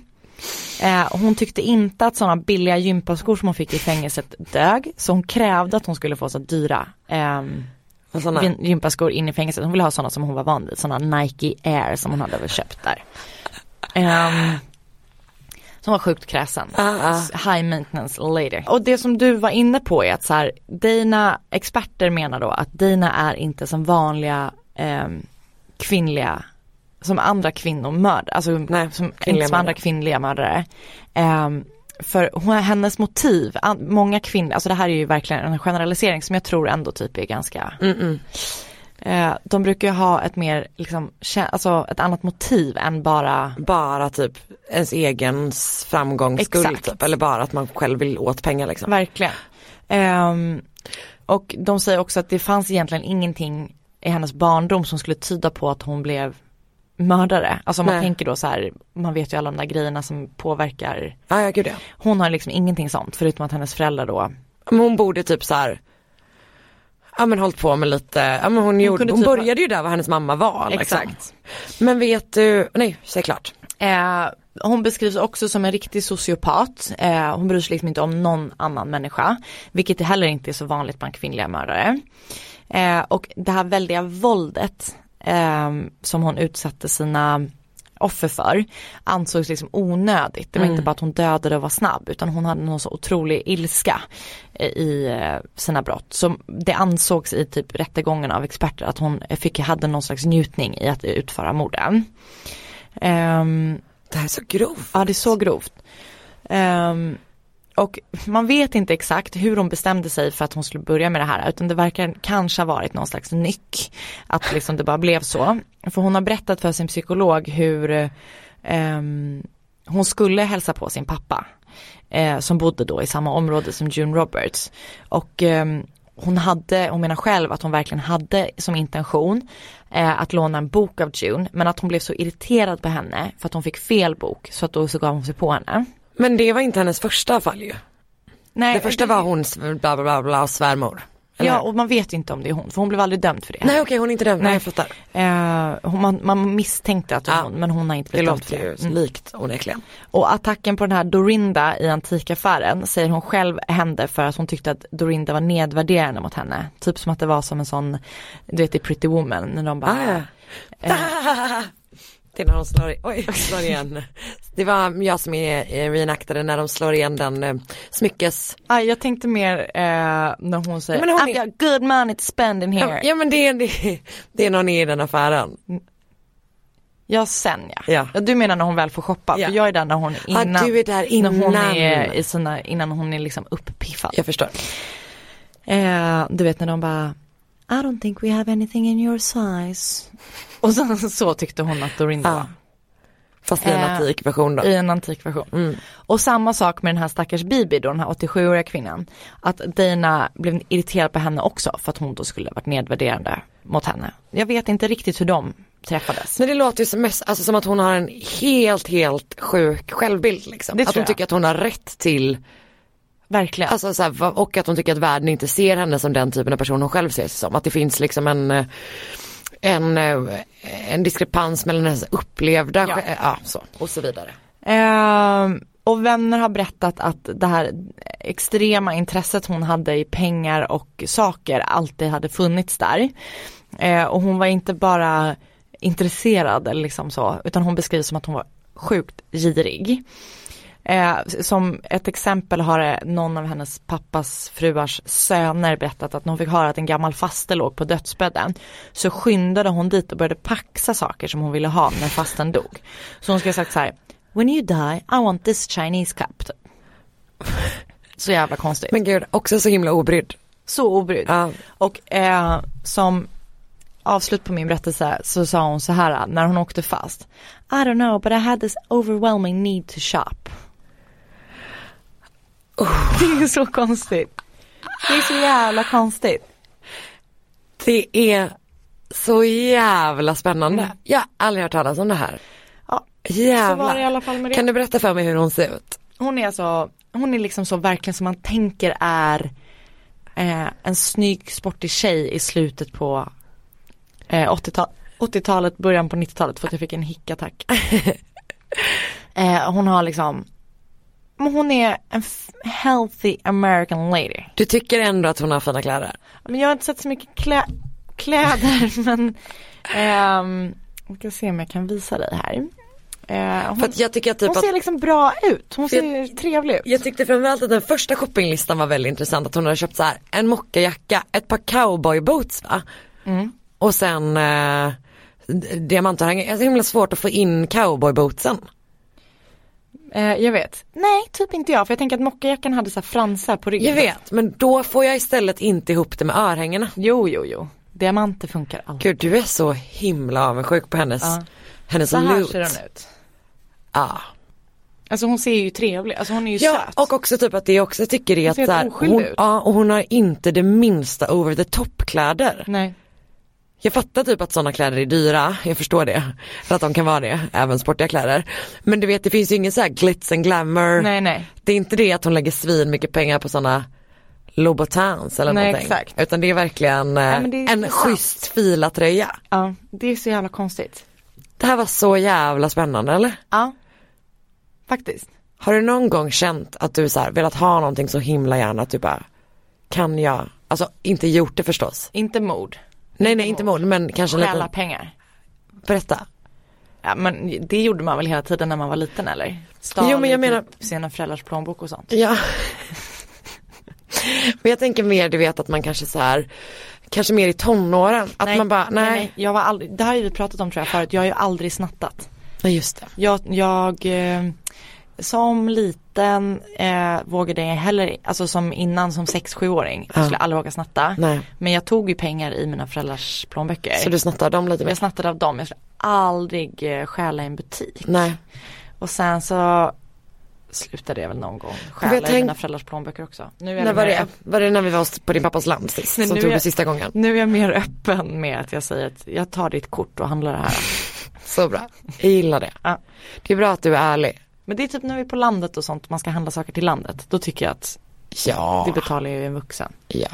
Eh, hon tyckte inte att sådana billiga gympaskor som hon fick i fängelset dög. Så hon krävde att hon skulle få så dyra såna. gyn- gympaskor in i fängelset. Hon ville ha sådana som hon var van vid, sådana Nike Air som hon hade köpt där. Um, som var sjukt kräsen. Ah, ah. High maintenance later. Och det som du var inne på är att så här, dina experter menar då att dina är inte som vanliga ehm, kvinnliga, som andra kvinnor mördar, alltså Nej, som, inte som andra kvinnliga mördare. Ehm, för hon, hennes motiv, många kvinnor, alltså det här är ju verkligen en generalisering som jag tror ändå typ är ganska Mm-mm. Eh, de brukar ju ha ett mer, liksom, alltså ett annat motiv än bara Bara typ ens egen framgångs skull Exakt. typ. Eller bara att man själv vill åt pengar liksom. Verkligen. Ehm, och de säger också att det fanns egentligen ingenting i hennes barndom som skulle tyda på att hon blev mördare. Alltså om man Nej. tänker då så här, man vet ju alla de där grejerna som påverkar. Ja, ja gud ja. Hon har liksom ingenting sånt förutom att hennes föräldrar då. Men hon borde typ så här. Ja men hållit på med lite, ja men hon, gjorde, kunde hon typ- började ju där var hennes mamma var. Liksom. Exakt. Men vet du, nej säg klart. Eh, hon beskrivs också som en riktig sociopat. Eh, hon bryr sig liksom inte om någon annan människa. Vilket heller inte är så vanligt bland kvinnliga mördare. Eh, och det här väldiga våldet eh, som hon utsatte sina offer för ansågs liksom onödigt. Det var inte bara att hon dödade och var snabb utan hon hade någon så otrolig ilska i eh, sina brott. Så det ansågs i typ rättegången av experter att hon fick, hade någon slags njutning i att utföra morden. Ehm, Det här är så grovt. Ja det är så grovt. Ehm, och man vet inte exakt hur hon bestämde sig för att hon skulle börja med det här utan det verkar kanske ha varit någon slags nyck. Att liksom det bara blev så. För hon har berättat för sin psykolog hur ehm, hon skulle hälsa på sin pappa. Eh, som bodde då i samma område som June Roberts. Och eh, hon hade, hon menar själv att hon verkligen hade som intention eh, att låna en bok av June men att hon blev så irriterad på henne för att hon fick fel bok så att då så gav hon sig på henne. Men det var inte hennes första fall ju. Nej, Det första var hon bla bla bla, svärmor. Eller? Ja och man vet inte om det är hon för hon blev aldrig dömd för det. Nej okej hon är inte dömd, nej jag fattar. Eh, hon, man, man misstänkte att det var Ja. hon men hon har inte Det blivit dömd låter för ju det. Mm. likt onekligen. Och attacken på den här Dorinda i antikaffären säger hon själv hände för att hon tyckte att Dorinda var nedvärderande mot henne. Typ som att det var som en sån, du vet i Pretty Woman när de bara Ah, ja. <laughs> Det är när de slår, oj, slår igen. Det var jag som är eh, reenactade när de slår igen den eh, smyckes... Ah, jag tänkte mer eh, när hon säger Men hon I've är- got good money to spend in Ja, here. ja men det är, det, det är någon i den affären. Ja sen ja. Ja. Du menar när hon väl får shoppa? Ja. För jag är där när hon innan, Ah, du är där innan. När hon är i sina, innan hon är liksom uppiffad. Jag förstår. Eh, du vet när de bara I don't think we have anything in your size. <laughs> Och så, så tyckte hon att Dorinda Ja. var. Fast i en Eh, antik version då. I en antik version. Mm. Och samma sak med den här stackars Bibi då, den här 87-åriga kvinnan. Att Dana blev irriterad på henne också för att hon då skulle varit nedvärderande mot henne. Jag vet inte riktigt hur de träffades. Men det låter ju som, mest, alltså, som att hon har en helt, helt sjuk självbild liksom. Att hon jag. tycker att hon har rätt till, Verkligen. alltså, så här, och att hon tycker att världen inte ser henne som den typen av person hon själv ser sig som. Att det finns liksom en, eh, en, eh, en diskrepans mellan hennes upplevda, Ja. ja. så, och så vidare. Ehm, och vänner har berättat att det här extrema intresset hon hade i pengar och saker alltid hade funnits där. Eh, och hon var inte bara intresserad eller liksom så, utan hon beskrivs som att hon var sjukt girig. Eh, som ett exempel har eh, någon av hennes pappas fruars söner berättat att när hon fick höra att en gammal faste låg på dödsbädden så skyndade hon dit och började paxa saker som hon ville ha när fasten dog. Så hon skulle ha sagt så här, when you die I want this Chinese cup. Så jävla konstigt. Men gud, också så himla obrydd. Så obrydd. Ja. Och eh, som avslut på min berättelse så sa hon så här när hon åkte fast. I don't know but I had this overwhelming need to shop. Det är så konstigt. Det är så jävla konstigt. Det är så jävla spännande. Jag har aldrig hört talas om det här. Ja, Jävlar. det i alla fall med det. Kan du berätta för mig hur hon ser ut? Hon är så, hon är liksom så verkligen som man tänker är eh, en snygg sportig tjej i slutet på eh, 80-tal, 80-talet, början på 90-talet för att jag fick en hickattack. <laughs> eh, hon har liksom, men hon är en healthy American lady. Du tycker ändå att hon har fina kläder? Men jag har inte sett så mycket klä, kläder <laughs> men ehm, jag ska se om jag kan visa dig här. Eh, hon, jag typ hon att ser liksom bra ut, hon ser trevlig ut. Jag tyckte framförallt att den första shoppinglistan var väldigt intressant. Att hon hade köpt så här en mockajacka, ett par cowboyboots va? Mm. Och sen eh, diamantörhängen. Jag har så himla svårt att få in cowboybootsen. Eh, jag vet. Nej, typ inte jag. För jag tänker att mockajackan hade så här fransar på ryggen. Jag vet, men då får jag istället inte ihop det med örhängena. Jo, jo, jo. Diamanter funkar alltid. Gud, du är så himla avundsjuk på hennes, Ja. hennes Så här loot. ser hon ut. Ja. Alltså hon ser ju trevlig, alltså hon är ju Ja, söt. och också typ att det jag också tycker är Hon att så här, hon, ja, och hon har inte det minsta over the top kläder. Nej. Jag fattar typ att sådana kläder är dyra, jag förstår det. För att de kan vara det, även sportiga kläder. Men du vet det finns ju ingen så här glitz and glamour. Nej, nej. Det är inte det att hon lägger svin mycket pengar på sådana Louboutins eller Nej, någonting. exakt. Utan det är verkligen eh, men det är en schysst filatröja. Ja, det är så jävla konstigt. Det här var så jävla spännande eller? Ja. Faktiskt. Har du någon gång känt att du så här, velat ha någonting så himla gärna att du bara kan jag, alltså inte gjort det förstås. Inte mord. Nej nej inte mord men kanske lite, Stjäla pengar. berätta. Ja men det gjorde man väl hela tiden när man var liten eller? Stal Jo, men jag menar- typ sina föräldrars plånbok och sånt. Ja. men jag tänker mer du vet att man kanske så här, kanske mer i tonåren, att man bara nej. nej. Jag var aldrig, det här har vi pratat om tror jag förut, jag har ju aldrig snattat. Nej just det. Jag, jag eh, som liten eh, vågade jag heller, alltså som innan som 6-7-åring, jag skulle aldrig våga snatta. Nej. Men jag tog ju pengar i mina föräldrars plånböcker. Så du snattar dem lite mer? Jag snattade av dem, jag skulle aldrig eh, stjäla i en butik. Nej. Och sen så slutade jag väl någon gång stjäla jag i tänk- mina föräldrars plånböcker också. Nu är När jag var det? Var det när vi var på din pappas land sist? Som nu tog är- det sista gången? Nu är jag mer öppen med att jag säger att jag tar ditt kort och handlar det här. <laughs> Så bra. Jag gillar det. Ja. Det är bra att du är ärlig. Men det är typ när vi är på landet och sånt, man ska handla saker till landet. Då tycker jag att Ja. det betalar ju en vuxen. Ja.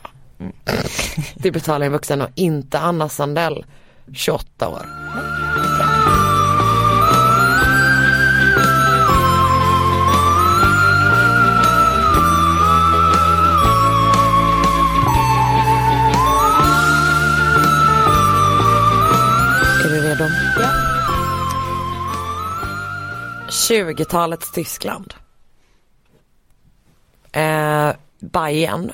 Det betalar en vuxen och inte Anna Sandell, 28 år. 20-talets Tyskland. Eh, Bayern.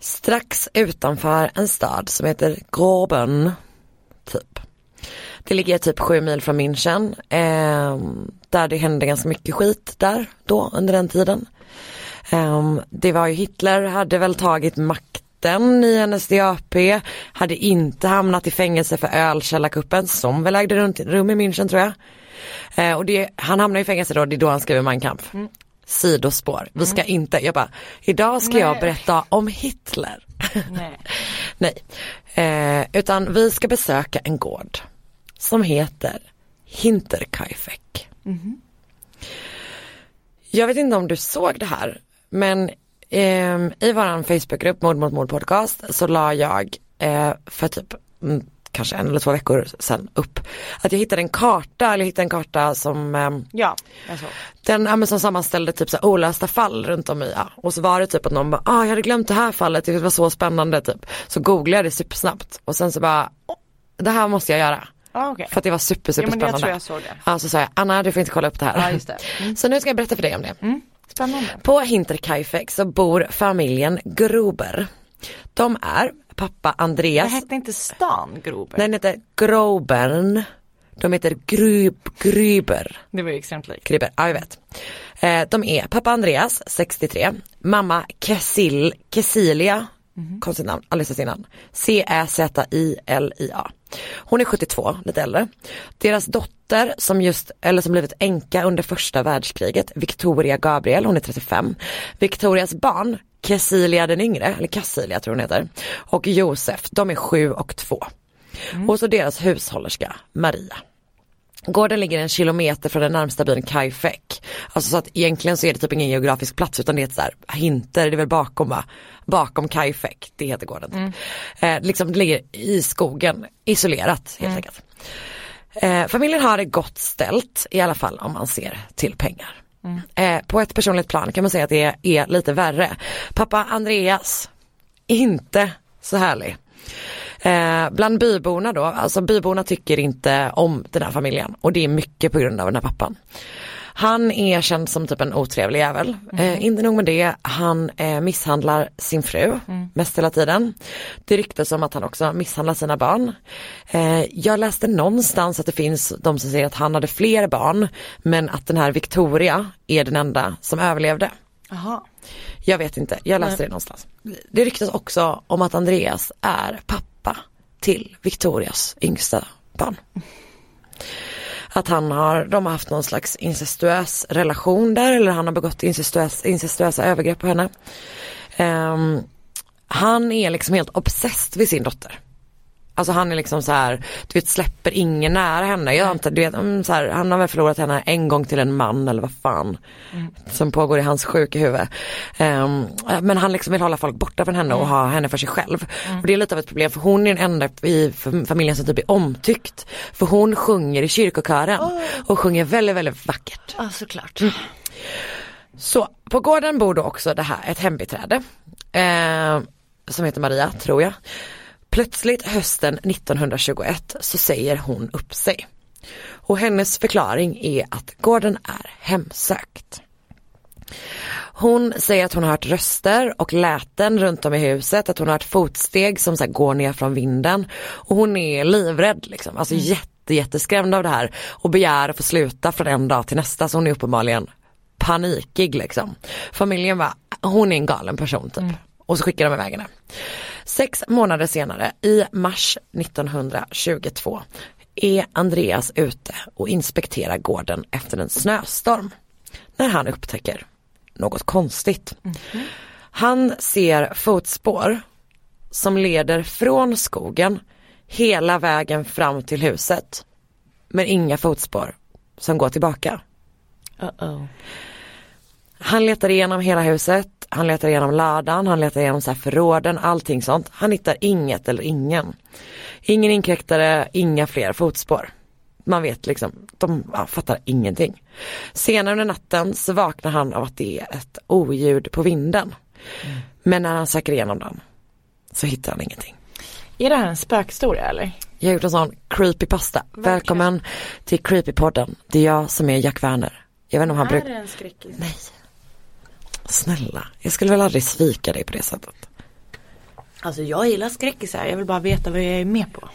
Strax utanför en stad som heter Groben. Typ. Det ligger typ sju mil från München. Eh, där det hände ganska mycket skit där då under den tiden. Eh, det var ju Hitler hade väl tagit makten i NSDAP. Hade inte hamnat i fängelse för ölkällarkuppen som väl ägde rum, rum i München tror jag. Eh, och det, han hamnar i fängelse då, det är då han skriver Mein Kampf. Sidospår, vi ska inte, jag bara, idag ska jag Nej. berätta om Hitler. <laughs> Nej. Nej, eh, utan vi ska besöka en gård som heter Hinterkaifeck. Jag vet inte om du såg det här, men ehm, i våran Facebookgrupp Mord mot mord podcast så la jag eh, för typ mm, kanske en eller två veckor sedan upp att jag hittade en karta, eller jag hittade en karta som ehm, Ja, jag den ja, men som sammanställde typ så här olösta fall runt om i, ja. och så var det typ att någon bara, ah jag hade glömt det här fallet, det var så spännande typ. Så googlade jag det supersnabbt och sen så bara, "Åh, det här måste jag göra. Ja, okej. För att det var super super jag spännande. jag det. Ja så sa jag, Anna du får inte kolla upp det här. Ja, just det. Mm. Så nu ska jag berätta för dig om det. Spännande. På Hinterkaifeck så bor familjen Gruber. De är pappa Det Andreas, hette inte stan Grober. den heter Grobern. De heter Grub, Gryber. Det var ju extremt likt. Kryber, ja jag vet. Eh, de är pappa Andreas, 63, mamma Kessil, Kessilia, konstigt namn, aldrig sett innan. C-Ä-Z-I-L-I-A. Hon är 72, lite äldre. Deras dotter som just, eller som blivit änka under första världskriget, Victoria Gabriel, hon är 35. Victorias barn, Kessilia den yngre, eller Cassilia tror hon heter, och Josef, de är 7 och 2. Och så deras hushållerska, Maria. Gården ligger en kilometer från den närmsta byn Kaifek. Alltså så att egentligen så är det typ ingen geografisk plats utan det är ett sådär hinter, det är väl bakom va? Bakom Kaifek, det heter gården. Eh, liksom det ligger i skogen, isolerat helt enkelt. Eh, familjen har det gott ställt i alla fall om man ser till pengar. Mm. Eh, på ett personligt plan kan man säga att det är, är lite värre. Pappa Andreas, inte så härlig. Eh, bland byborna då, alltså byborna tycker inte om den här familjen och det är mycket på grund av den här pappan. Han är känd som typ en otrevlig jävel. Eh, inte nog med det, han eh, misshandlar sin fru mest hela tiden. Det ryktas om att han också misshandlar sina barn. Eh, jag läste någonstans att det finns de som säger att han hade fler barn men att den här Victoria är den enda som överlevde. Jaha. Jag vet inte, jag läste det någonstans. Det ryktas också om att Andreas är pappa till Victorias yngsta barn. Att han har, de har haft någon slags incestuös relation där eller han har begått incestuös, incestuösa övergrepp på henne. Um, han är liksom helt obsessed vid sin dotter. Alltså han är liksom så här, du vet släpper ingen nära henne. Jag antar, du vet, mm, så här, han har väl förlorat henne en gång till en man eller vad fan som pågår i hans sjuka huvud. Ehm, men han liksom vill hålla folk borta från henne och ha henne för sig själv. Och det är lite av ett problem för hon är den enda i fam- familjen som typ är omtyckt. För hon sjunger i kyrkokören och sjunger väldigt, väldigt vackert. Ja såklart. Så på gården bor då också det här, ett hembiträde. Eh, som heter Maria, tror jag. Plötsligt hösten 1921 så säger hon upp sig. Och hennes förklaring är att gården är hemsökt. Hon säger att hon har hört röster och läten runt om i huset, att hon har hört fotsteg som så går ner från vinden. Och hon är livrädd liksom, alltså jätte, jätteskrämd av det här och begär att få sluta från en dag till nästa så hon är uppenbarligen panikig liksom. Familjen var, hon är en galen person typ. Och så skickar de iväg henne. Sex månader senare, i mars 1922, är Andreas ute och inspekterar gården efter en snöstorm. När han upptäcker något konstigt. Han ser fotspår som leder från skogen hela vägen fram till huset. Men inga fotspår som går tillbaka. Uh-oh. Han letar igenom hela huset, han letar igenom ladan, han letar igenom så här förråden, allting sånt. Han hittar inget eller ingen. Ingen inkräktare, inga fler fotspår. Man vet liksom, de ja, fattar ingenting. Senare under natten så vaknar han av att det är ett oljud på vinden. Men när han söker igenom den så hittar han ingenting. Är det här en spökhistoria eller? Jag har gjort en sån creepypasta. Välkommen till Creepypodden. Det är jag som är Jack Werner. Jag vet inte om han brukar... en skräckis? Nej. Snälla, jag skulle väl aldrig svika dig på det sättet. Alltså jag gillar skräckisar, jag vill bara veta vad jag är med på.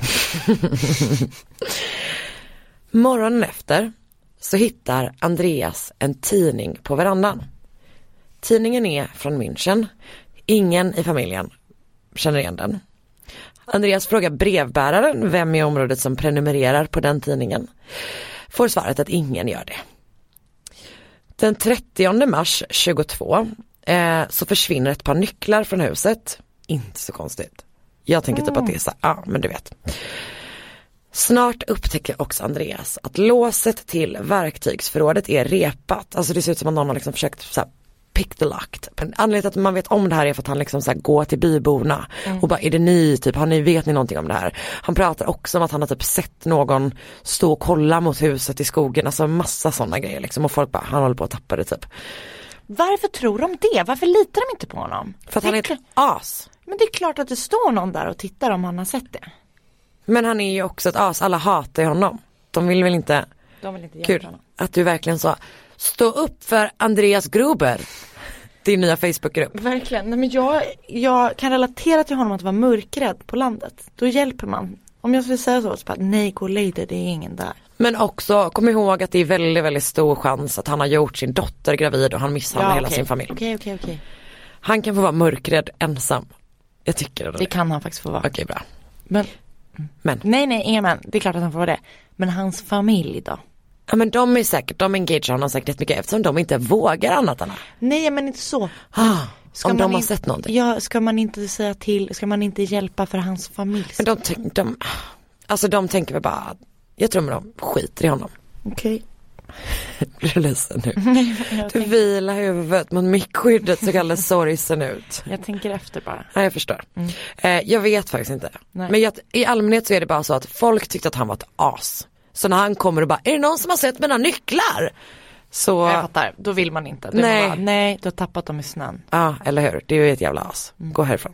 <laughs> Morgonen efter så hittar Andreas en tidning på verandan. Tidningen är från München. Ingen i familjen känner igen den. Andreas frågar brevbäraren vem i området som prenumererar på den tidningen. Får svaret att ingen gör det. Den 30 mars 22 eh, så försvinner ett par nycklar från huset. Inte så konstigt. Jag tänker typ att det är så, ja men du vet. Snart upptäcker också Andreas att låset till verktygsförrådet är repat. Alltså det ser ut som att någon har liksom försökt så här, pick the lock. typ. Anledningen till att man vet om det här är för att han liksom så går till byborna och bara är det ni, typ, har ni, vet ni någonting om det här? Han pratar också om att han har typ sett någon stå och kolla mot huset i skogen, alltså massa sådana grejer liksom och folk bara, han håller på att tappa det typ. Varför tror de det? Varför litar de inte på honom? För att han Det är är ett as. Men det är klart att det står någon där och tittar om han har sett det. Men han är ju också ett as, alla hatar honom. De vill väl inte, De vill inte kul honom. att du verkligen sa, stå upp för Andreas Gruber. Din nya Facebookgrupp. Verkligen, Nej, men jag, jag kan relatera till honom att vara mörkrädd på landet. Då hjälper man. Om jag skulle säga så, så bara, nej gå dig, det är ingen där. Men också, kom ihåg att det är väldigt, väldigt stor chans att han har gjort sin dotter gravid och han misshandlar hela okej. sin familj. Okej, okej, okej. Han kan få vara mörkrädd ensam. Jag tycker det. Det kan han faktiskt få vara. Okej, bra. Men, Men, nej, nej, inga men. Det är klart att han får vara det. Men hans familj då? Ja men de är säkert, de engagerar honom säkert jättemycket eftersom de inte vågar annat än Nej, men inte så. ah, Om de har in- sett någonting. Ja, ska man inte säga till, ska man inte hjälpa för hans familj? Men de, tänk- de, alltså de tänker väl bara, jag tror de skiter i honom. Okej. <laughs> Blir du ledsen nu? <laughs> Du vilar huvudet mot mickskyddet så alldeles sorgsen ut. jag tänker efter bara. Ja, jag förstår. Eh, jag vet faktiskt inte. Nej. Men jag, i allmänhet så är det bara så att folk tyckte att han var ett as. Så när han kommer och bara, är det någon som har sett mina nycklar? Så, Jag fattar, då vill man inte. Det Nej. Bara, nej, du har tappat dem i snön. ja eller hur, det är ju ett jävla as. Gå härifrån.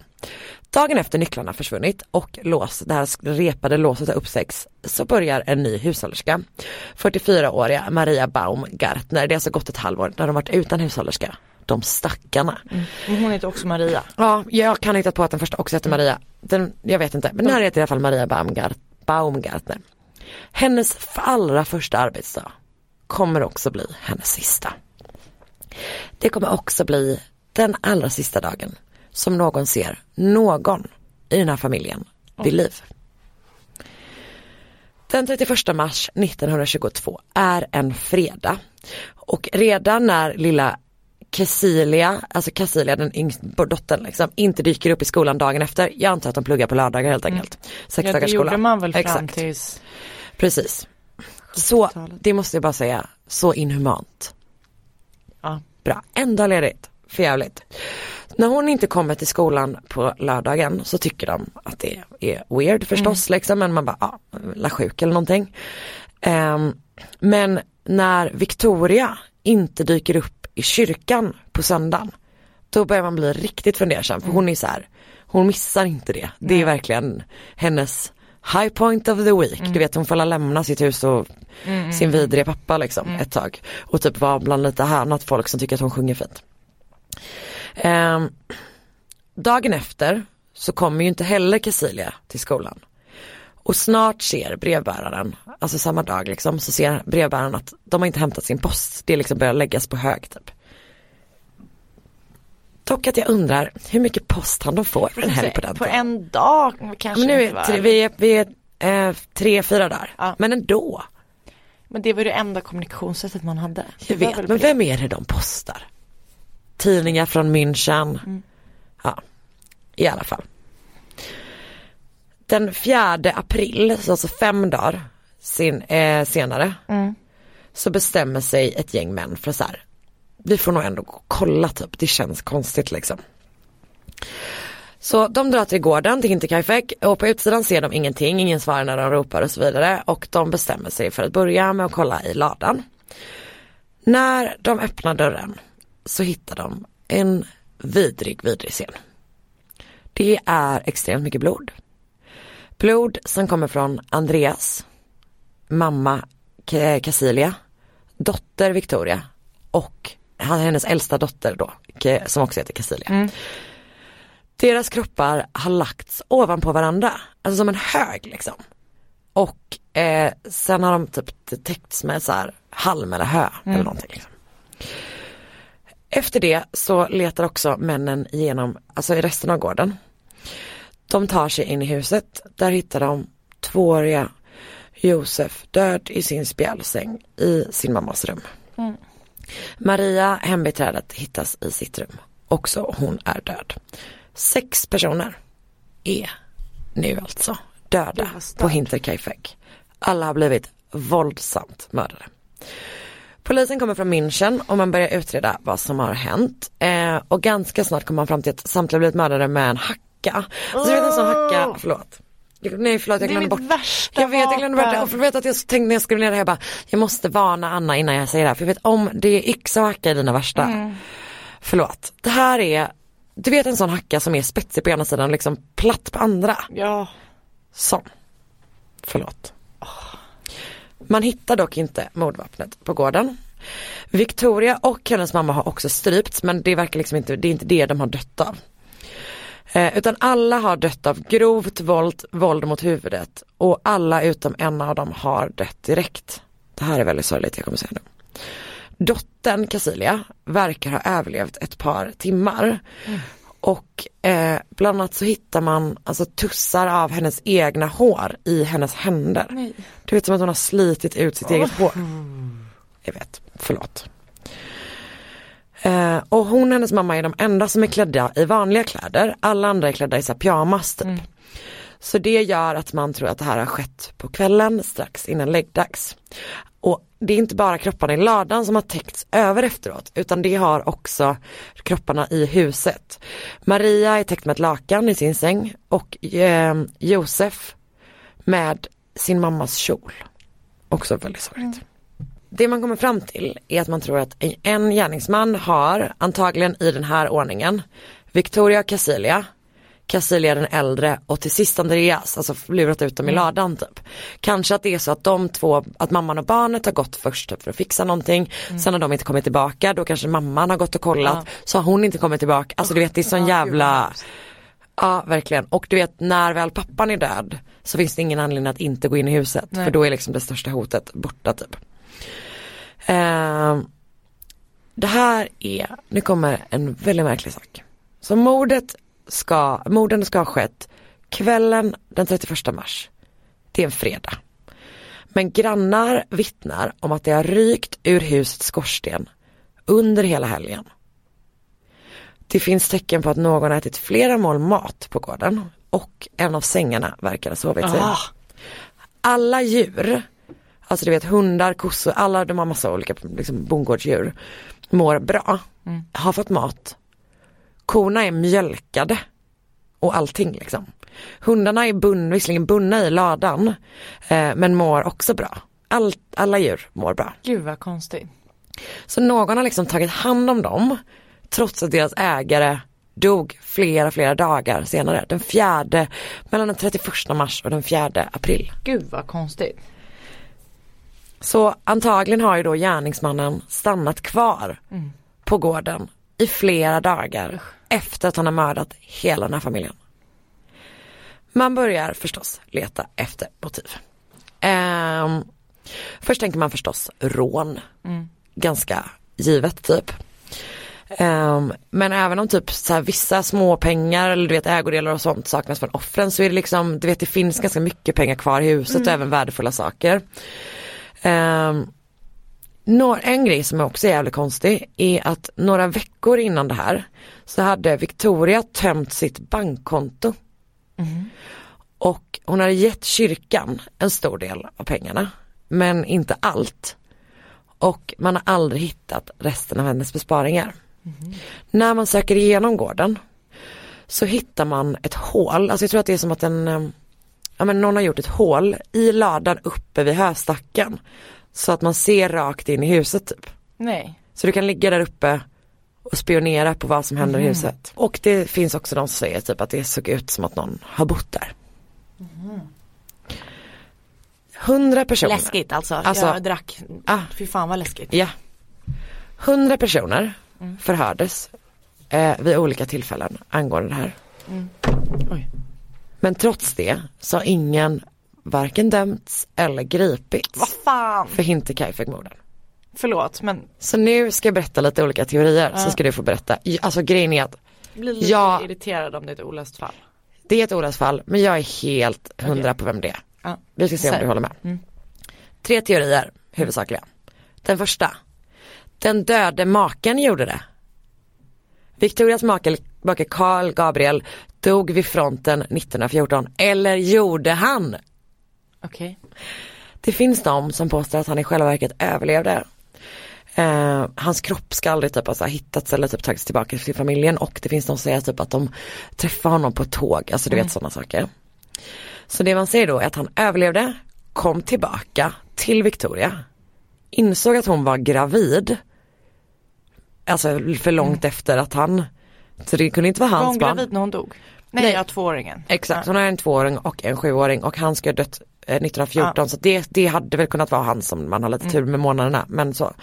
Dagen efter nycklarna försvunnit och lås, det här repade låset har uppsägs så börjar en ny hushållerska. 44-åriga Maria Baumgartner, det har alltså gått ett halvår när de varit utan hushållerska. De stackarna. Mm. Hon heter också Maria. Ja, jag kan hitta på att den första också heter Maria. Den, jag vet inte, men den här heter i alla fall Maria Baumgart, Baumgartner. Hennes allra första arbetsdag kommer också bli hennes sista. Det kommer också bli den allra sista dagen som någon ser någon i den här familjen vid liv. Den 31 mars 1922 är en fredag och redan när lilla Cecilia, alltså Cecilia den yngsta dottern liksom, inte dyker upp i skolan dagen efter. Jag antar att de pluggar på lördagar helt enkelt. Mm. Ja det gjorde man väl fram Exakt. tills Precis. Så, det måste jag bara säga, så inhumant. Ja. Bra, en dag ledigt, för jävligt. När hon inte kommer till skolan på lördagen så tycker de att det är weird förstås mm. liksom, men man bara, ja, la sjuk eller någonting. Um, men när Victoria inte dyker upp i kyrkan på söndagen, då börjar man bli riktigt fundersam för hon är så här, hon missar inte det. Det är verkligen hennes high point of the week. Mm. Du vet hon får lämna sitt hus och mm. sin vidriga pappa liksom mm. ett tag. Och typ vara bland lite härnat folk som tycker att hon sjunger fint. Um, dagen efter så kommer ju inte heller Cecilia till skolan. Och snart ser brevbäraren, alltså samma dag liksom, så ser brevbäraren att de har inte hämtat sin post. Det liksom börjar läggas på hög typ. Dock att jag undrar hur mycket post han de får för en helg på den På en dag kanske men nu är, inte vi är, vi är eh, tre, fyra dagar. Ja. Men ändå. Men det var det enda kommunikationssättet man hade. Jag vet, men vem är det de postar? Tidningar från München. Mm. Ja, i alla fall. Den 4 april, så alltså fem dagar sin, eh, senare, mm. så bestämmer sig ett gäng män för så här, vi får nog ändå kolla typ, det känns konstigt liksom. Så de drar till gården till Hinterkaifeck och på utsidan ser de ingenting, ingen svarar när de ropar och så vidare och de bestämmer sig för att börja med att kolla i ladan. När de öppnar dörren så hittar de en vidrig, vidrig scen. Det är extremt mycket blod. Blod som kommer från Andreas, mamma Casilia, dotter Victoria och hennes äldsta dotter då, som också heter Casilia. Mm. Deras kroppar har lagts ovanpå varandra, alltså som en hög liksom. Och eh, sen har de typ täckts med så här halm eller hö mm. eller någonting. Liksom. Efter det så letar också männen igenom, alltså i resten av gården. De tar sig in i huset, där hittar de tvååriga Josef död i sin spjälsäng i sin mammas rum. Mm. Maria, hembiträdet, hittas i sitt rum. Också hon är död. Sex personer är nu alltså döda på Hinterkaifeck. Alla har blivit våldsamt mördade. Polisen kommer från München och man börjar utreda vad som har hänt. Eh, och ganska snart kommer man fram till att samtliga blivit mördade med en hacka. Så du vet en sån hacka, förlåt. Nej förlåt jag glömde bort. Värsta jag vet jag glömde bort det. Och för vet att jag tänkte när jag skrev ner det här jag bara, jag måste varna Anna innan jag säger det här. För jag vet om det är yxa och hacka i dina värsta. Mm. Förlåt. Det här är, du vet en sån hacka som är spetsig på ena sidan och liksom platt på andra. Ja. Sån. Förlåt. Man hittar dock inte mordvapnet på gården. Victoria och hennes mamma har också strypts men det verkar liksom inte, det är inte det de har dött av. Eh, utan alla har dött av grovt våld, våld mot huvudet och alla utom en av dem har dött direkt. Det här är väldigt sorgligt, jag kommer säga det. Dottern Casilia verkar ha överlevt ett par timmar. Mm. Och eh, bland annat så hittar man alltså tussar av hennes egna hår i hennes händer. Nej. Du vet som att hon har slitit ut sitt oh. eget hår. Jag vet, förlåt. Eh, och hon och hennes mamma är de enda som är klädda i vanliga kläder. Alla andra är klädda i så pyjamas typ. Mm. Så det gör att man tror att det här har skett på kvällen strax innan läggdags. Och det är inte bara kropparna i ladan som har täckts över efteråt utan det har också kropparna i huset. Maria är täckt med ett lakan i sin säng och eh, Josef med sin mammas kjol. Också väldigt sorgligt. Mm. Det man kommer fram till är att man tror att en gärningsman har, antagligen i den här ordningen, Victoria Casilia, Cassilia den äldre och till sist Andreas, alltså lurat ut dem i ladan typ. Kanske att det är så att de två, att mamman och barnet har gått först typ, för att fixa någonting, sen har de inte kommit tillbaka, då kanske mamman har gått och kollat, så har hon inte kommit tillbaka, alltså du vet det är sån jävla Ja verkligen. Och du vet när väl pappan är död så finns det ingen anledning att inte gå in i huset. För då är liksom det största hotet borta typ. Ehm, det här är, nu kommer en väldigt märklig sak. Så mordet ska, morden ska ha skett kvällen den 31 mars. Det är en fredag. Men grannar vittnar om att det har rykt ur husets skorsten under hela helgen. Det finns tecken på att någon har ätit flera mål mat på gården och en av sängarna verkar ha sovit sig. Alla djur, alltså du vet hundar, kossor, alla de har massa olika liksom, bondgårdsdjur, mår bra, har fått mat. Korna är mjölkade och allting liksom. Hundarna är bund, visserligen bundna i ladan eh, men mår också bra. All, alla djur mår bra. Gud vad konstigt. Så någon har liksom tagit hand om dem trots att deras ägare dog flera, flera dagar senare. Den fjärde, mellan den 31 mars och den 4 april. Gud vad konstigt. Så antagligen har ju då gärningsmannen stannat kvar på gården i flera dagar efter att han har mördat hela den här familjen. Man börjar förstås leta efter motiv. Ehm, först tänker man förstås rån. Ganska givet typ. Ehm, men även om typ så här, vissa små pengar eller du vet ägodelar och sånt saknas från offren så är det liksom, du vet det finns ganska mycket pengar kvar i huset och även värdefulla saker. Um, nå- en grej som också är jävligt konstig är att några veckor innan det här så hade Victoria tömt sitt bankkonto. Och hon hade gett kyrkan en stor del av pengarna men inte allt. Och man har aldrig hittat resten av hennes besparingar. När man söker igenom gården så hittar man ett hål, alltså jag tror att det är som att en, eh, ja men någon har gjort ett hål i ladan uppe vid höstacken. Så att man ser rakt in i huset typ. Nej. Så du kan ligga där uppe och spionera på vad som händer i huset. Och det finns också de som säger typ att det såg ut som att någon har bott där. Hundra personer. Läskigt alltså. Alltså- jag drack, Ah. fy fan vad läskigt. Ja. Hundra personer förhördes eh, vid olika tillfällen angående det här. Oj. Men trots det så har ingen varken dömts eller gripits Vad fan. för Hinterkaifeck-morden. Förlåt men Så nu ska jag berätta lite olika teorier så ska du få berätta. Alltså grejen är att jag blir lite Ja. irriterad om det är ett olöst fall. det är ett olöst fall men jag är helt hundra på vem det är. Ja. Vi ska se om Säg. du håller med. Tre teorier huvudsakliga. Den första. Den döde maken gjorde det. Victorias make, make Carl Gabriel dog vid fronten 1914. Eller gjorde han? Okej. Det finns de som påstår att han i själva verket överlevde. Eh, hans kropp ska aldrig typ ha så här hittats eller typ tagits tillbaka till familjen och det finns de som säger typ att de träffar honom på ett tåg, alltså du vet sådana saker. Så det man säger då är att han överlevde, kom tillbaka till Victoria, insåg att hon var gravid. Alltså för långt efter att han, så det kunde inte vara Var hans hon barn. gravid när hon dog? Nej, Nej. jag tvååringen. Exakt, hon har en tvååring och en sjuåring och han ska ha dött eh, 1914 så det, det hade väl kunnat vara han som man har lite tur med månaderna men så.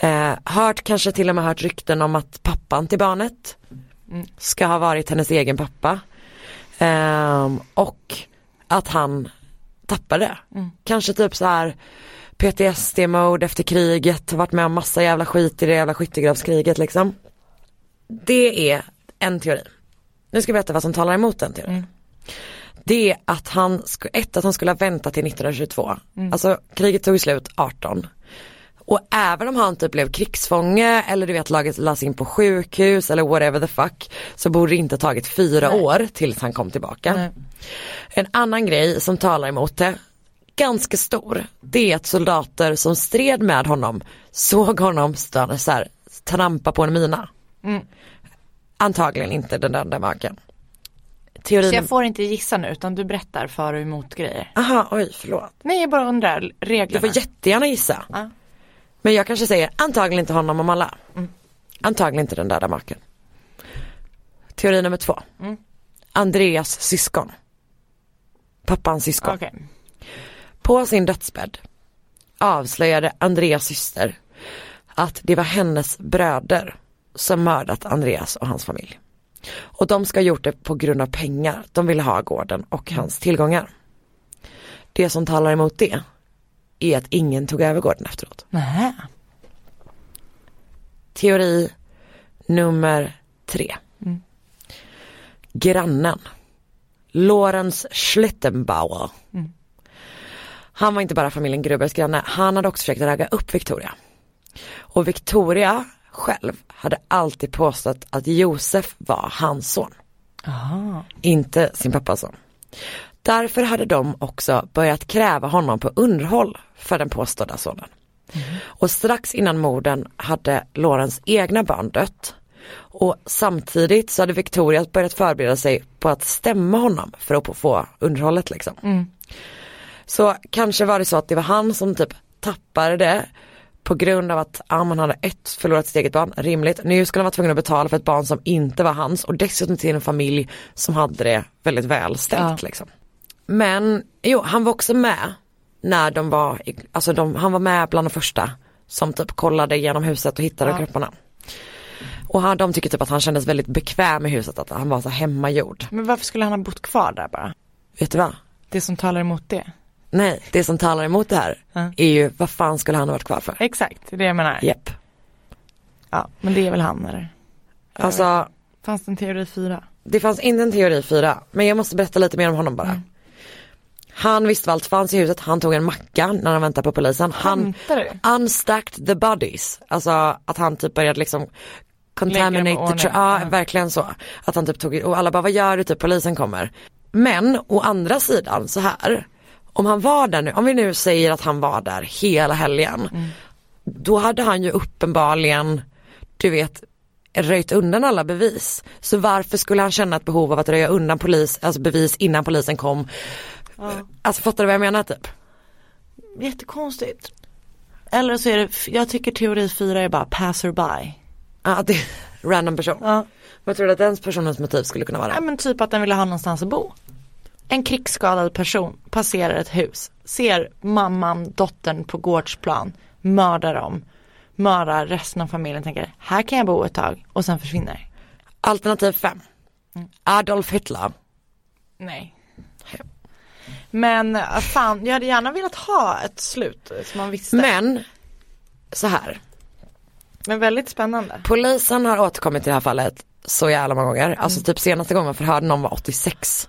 Eh, hört kanske till och med hört rykten om att pappan till barnet ska ha varit hennes egen pappa. Ehm, och att han tappade. Kanske typ så här PTSD-mode efter kriget, varit med om massa jävla skit i det jävla skyttegravskriget liksom. Det är en teori. Nu ska jag berätta vad som talar emot den teorin. Det är att han, ett att han skulle ha väntat till 1922. Alltså kriget tog slut 18. Och även om han typ blev krigsfånge eller du vet laget lades in på sjukhus eller whatever the fuck så borde det inte tagit fyra år tills han kom tillbaka. En annan grej som talar emot det, ganska stor, det är att soldater som stred med honom såg honom så här, trampa på en mina. Antagligen inte den döda maken. Teorin... Så jag får inte gissa nu utan du berättar för och emot grejer. Aha, oj förlåt. Nej jag bara undrar Du reglerna. får jättegärna gissa. Ja. Men jag kanske säger antagligen inte honom om alla. Antagligen inte den döda maken. Teori nummer två. Andreas syskon. Pappans syskon. Okej. På sin dödsbädd avslöjade Andreas syster att det var hennes bröder som mördat Andreas och hans familj. Och de ska ha gjort det på grund av pengar. De ville ha gården och hans tillgångar. Det som talar emot det är att ingen tog över gården efteråt. Nähä. Teori nummer tre. Grannen. Lorenz Schlittenbauer. Han var inte bara familjen Grubbers granne, han hade också försökt ragga upp Victoria. Och Victoria själv hade alltid påstått att Josef var hans son. Inte sin pappas son. Därför hade de också börjat kräva honom på underhåll för den påstådda sonen. Och strax innan morden hade Lorens egna barn dött. Och samtidigt så hade Victoria börjat förbereda sig på att stämma honom för att få underhållet liksom. Så kanske var det så att det var han som typ tappade det på grund av att ja, man hade ett förlorat sitt eget barn, rimligt. Nu skulle han vara tvungen att betala för ett barn som inte var hans och dessutom till en familj som hade det väldigt välställt liksom. Men jo, han var också med när de var, alltså de, han var med bland de första som typ kollade igenom huset och hittade kropparna. Och han, de tycker typ att han kändes väldigt bekväm i huset, att han var så hemmagjord. Men varför skulle han ha bott kvar där bara? Vet du vad? Det som talar emot det. Nej, det som talar emot det här Ja. är ju vad fan skulle han ha varit kvar för? Exakt, det är det jag menar. Japp. Ja, men det är väl han eller? Alltså Fanns det en teori fyra? det fanns inte en teori fyra, men jag måste berätta lite mer om honom bara. Han visste vad allt fanns i huset, han tog en macka när han väntade på polisen. Han unstacked the bodies, alltså att han typ började liksom contaminate the Ja. verkligen så. Att han typ tog, och alla bara vad gör du typ polisen kommer. Men å andra sidan så här, om han var där nu, om vi nu säger att han var där hela helgen. Mm. Då hade han ju uppenbarligen, du vet, röjt undan alla bevis. Så varför skulle han känna ett behov av att röja undan polis, alltså bevis innan polisen kom? Alltså fattar du vad jag menar typ? Jättekonstigt. Eller så är det, jag tycker teori fyra är bara passerby. Ja, det random person. Ja. Vad tror du att den personens motiv skulle kunna vara? Ja men typ att den ville ha någonstans att bo. En krigsskadad person passerar ett hus, ser mamman, dottern på gårdsplan, mördar dem, mördar resten av familjen, tänker här kan jag bo ett tag och sen försvinner. Alternativ fem. Adolf Hitler. Nej. Men äh, fan, jag hade gärna velat ha ett slut som man visste. Men, så här. Men väldigt spännande. Polisen har återkommit till det här fallet så jävla många gånger. Alltså typ senaste gången man förhörde någon var 86.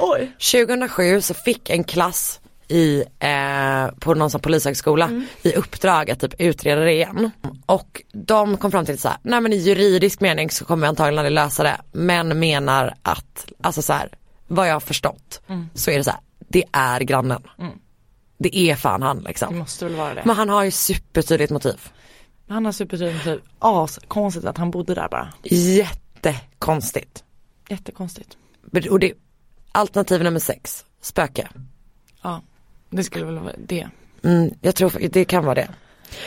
Oj. 2007 så fick en klass i, eh, på någon sån polishögskola i uppdrag att typ utreda det igen. Och de kom fram till så här, nej men i juridisk mening så kommer vi antagligen aldrig lösa det. Men menar att, alltså så här, vad jag har förstått så är det så här, det är grannen. Det är fan han Det liksom. måste väl vara det. Men han har ju supertydligt motiv. Han har supertydligt motiv. As konstigt att han bodde där bara. Jättekonstigt. Jättekonstigt. Och det, alternativ nummer sex, spöke. Ja, det skulle väl vara det. Mm, jag tror det kan vara det.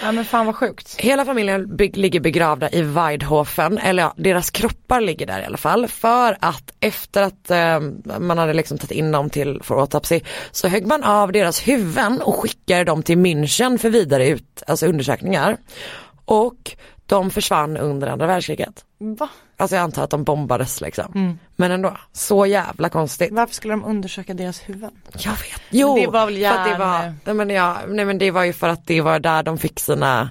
Ja men fan vad sjukt. Hela familjen be- ligger begravda i Weidhofen, eller ja, deras kroppar ligger där i alla fall. För att efter att eh, man hade liksom tagit in dem till för autopsi så högg man av deras huvuden och skickade dem till München för vidare ut, alltså undersökningar. Och de försvann under andra världskriget. Va? Alltså jag antar att de bombades liksom. Men ändå, så jävla konstigt. Varför skulle de undersöka deras huvuden? Jag vet. Jo, det var väl att det järn- var, nej men, ja, nej men det var ju för att det var där de fick sina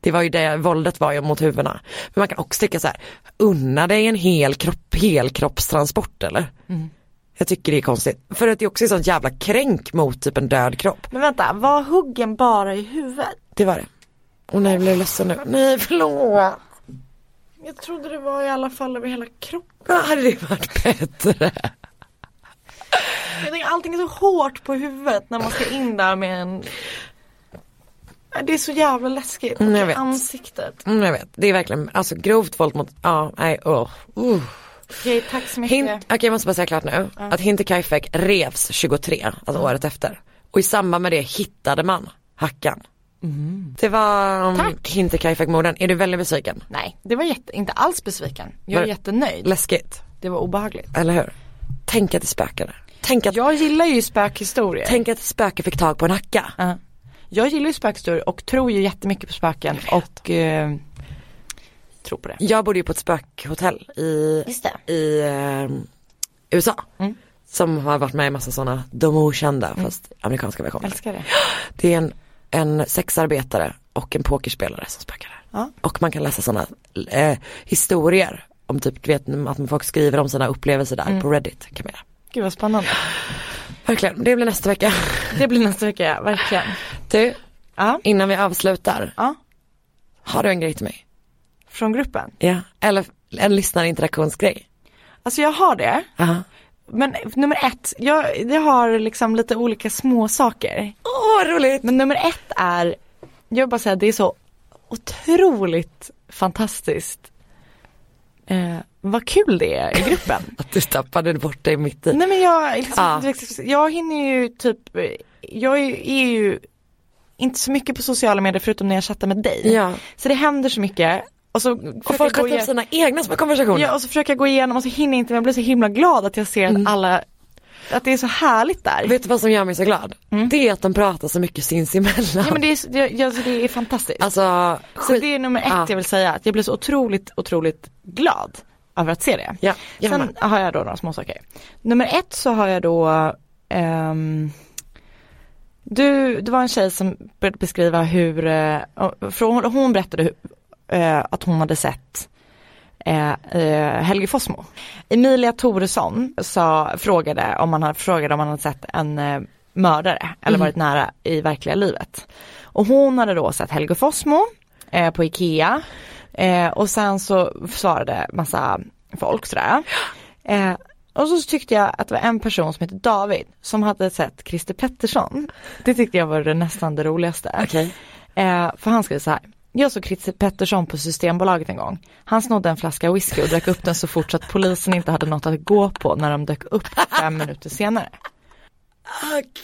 det var ju det, våldet var ju mot huvudena. Men man kan också tycka så här, unna dig en hel kropp, helkroppstransport eller? Jag tycker det är konstigt. För att det också är sånt jävla kränk mot typ en död kropp. Men vänta, var huggen bara i huvudet? Det var det. Och nej jag blev ledsen nu. Nej förlåt. Jag trodde det var i alla fall över hela kroppen. Då hade det varit bättre. Jag tänker allting är så hårt på huvudet när man ska in där med en Det är så jävla läskigt. Mm, jag vet. Ansiktet. Mm, jag vet, det är verkligen, alltså grovt våld mot, ja, nej, oh. Uh. Okej, tack så mycket. Hint, okej jag måste bara säga klart nu, att Hinterkaifeck revs 23, alltså året efter. Och i samband med det hittade man hackan. Det var um. Hinterkaifeck-morden, är du väldigt besviken? Nej, det var jätte, inte alls besviken. Jag är Var- jättenöjd. Läskigt, Det var obehagligt. eller hur? tänk att det spökade. Tänk att, Jag gillar ju spökhistorier. tänk att spöket fick tag på en hacka. Ja. Jag gillar ju spökhistorier och tror ju jättemycket på spöken och eh, tror på det. Jag bodde ju på ett spökhotell i, i eh, USA. Mm. Som har varit med i massa sådana, de okända fast amerikanska versioner. Älskar det. Det är en, en sexarbetare och en pokerspelare som spökar där. Ja. Och man kan läsa sådana eh, historier om typ, du vet att folk skriver om sina upplevelser där Mm. på Reddit. Kan man göra. Gud vad spännande. Verkligen, det blir nästa vecka. Det blir nästa vecka, ja, verkligen. Du, Ja, innan vi avslutar, ja. har du en grej till mig? Från gruppen. Ja, eller en lyssnarinteraktionsgrej? Alltså jag har det. Aha. Men nummer ett, jag, jag har liksom lite olika små saker. Åh, vad roligt! Men nummer ett är, jag vill bara säga det är så otroligt fantastiskt. Eh, vad kul det är i gruppen. <laughs> Att du tappade bort dig mitt i. Nej men jag, liksom, Ja. jag hinner ju typ, jag är ju- är ju inte så mycket på sociala medier förutom när jag chattar med dig. Ja. Så det händer så mycket. Och, så Och folk har typ sina egna små konversationer. Ja och så försöker jag gå igenom och så hinner jag inte men jag blir så himla glad att jag ser Mm. att alla, att det är så härligt där. Vet du vad som gör mig så glad? Det är att de pratar så mycket sinsemellan. Mm. Ja men det är, det, alltså, det är fantastiskt. Alltså, så det är nummer ett Ja. jag vill säga, att jag blir så otroligt, otroligt glad över att se det. Ja, Sen med. har jag då några små saker. Nummer ett så har jag då ehm, du, det var en tjej som började beskriva hur, eh, för hon, hon berättade hur, att hon hade sett eh, eh, Helge Fossmo. Emilia Toresson sa, frågade om man hade, frågade om man hade sett en eh, mördare eller varit nära i verkliga livet. Och hon hade då sett Helge Fossmo eh, på Ikea eh, och sen så svarade massa folk sådär. Eh, och så tyckte jag att det var en person som hette David som hade sett Christer Pettersson. Det tyckte jag var det nästan det roligaste. Eh, för han skrev så här. Jag såg Christer Pettersson på Systembolaget en gång. Han snodde en flaska whisky och drack upp den så fort så att polisen inte hade något att gå på när de dök upp fem minuter senare.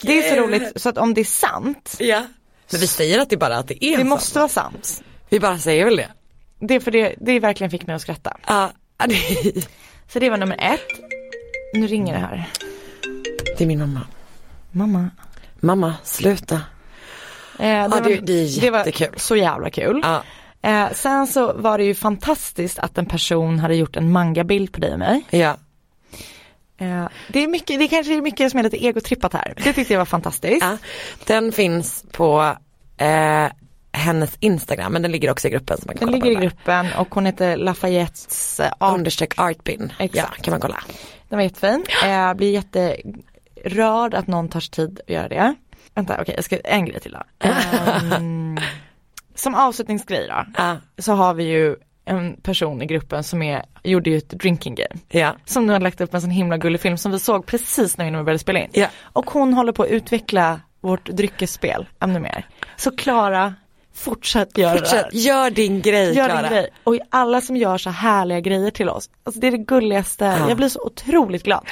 Det är så roligt så att om det är sant, Ja. Men vi säger att det bara att det är det sant. måste vara sant. Vi bara säger väl det. Det är för det, det verkligen fick mig att skratta. Ja, det, Så det var nummer ett. Nu ringer det här. det är min mamma. Mamma. Mamma, sluta. Eh, det, Ja, var, det- det är det var så jävla kul. Ja. Eh, sen så var det ju fantastiskt att en person hade gjort en mangabild på dig och mig. Ja. Eh, det är mycket, det kanske är mycket som är lite egotrippat här. Det tyckte jag var fantastiskt. ja. Den finns på eh, hennes Instagram men den ligger också i gruppen. Så man kan Den ligger i den gruppen och hon heter Lafayettes eh, art. Understreck artbin. Ja, kan man kolla. Den var jättefin. Eh, Jag blir jätterörd att någon tar sig tid att göra det. Vänta, okej jag ska, en grej till då. Ehm, <laughs> som avslutningsgrej då, Ja. så har vi ju en person i gruppen som är, gjorde ju ett drinking game. Ja. Som nu har lagt upp en sån himla gullig film som vi såg precis när vi började spela in. Ja. Och hon håller på att utveckla vårt dryckesspel ännu mer. Så Klara, fortsätt göra det Fortsätt, här. gör din grej Gör Klara. din grej. Och alla som gör så härliga grejer till oss. Alltså det är det gulligaste. Ja. Jag blir så otroligt glad.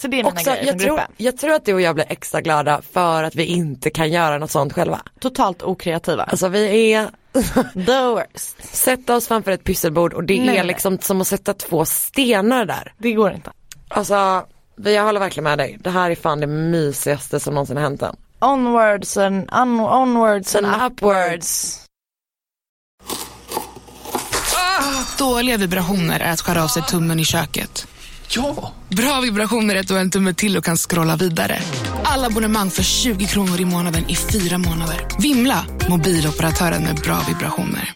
Så det är mina Också, grejer jag, tror, jag tror att du och jag blir extra glada för att vi inte kan göra något sånt själva. Totalt okreativa. Alltså vi är, <laughs> The worst. sätta oss framför ett pysselbord och det Nej, är nej. liksom som att sätta två stenar där. Det går inte. Alltså, vi- jag håller verkligen med dig. Det här är fan det mysigaste som någonsin har hänt än. Onwards and un onwards and, And upwards. Dåliga vibrationer är att skära av sig tummen i köket. Ja! Bra vibrationer är ett och en tumme till och kan scrolla vidare. Alla abonnemang för 20 kronor i månaden i fyra månader. Vimla! Mobiloperatören med bra vibrationer.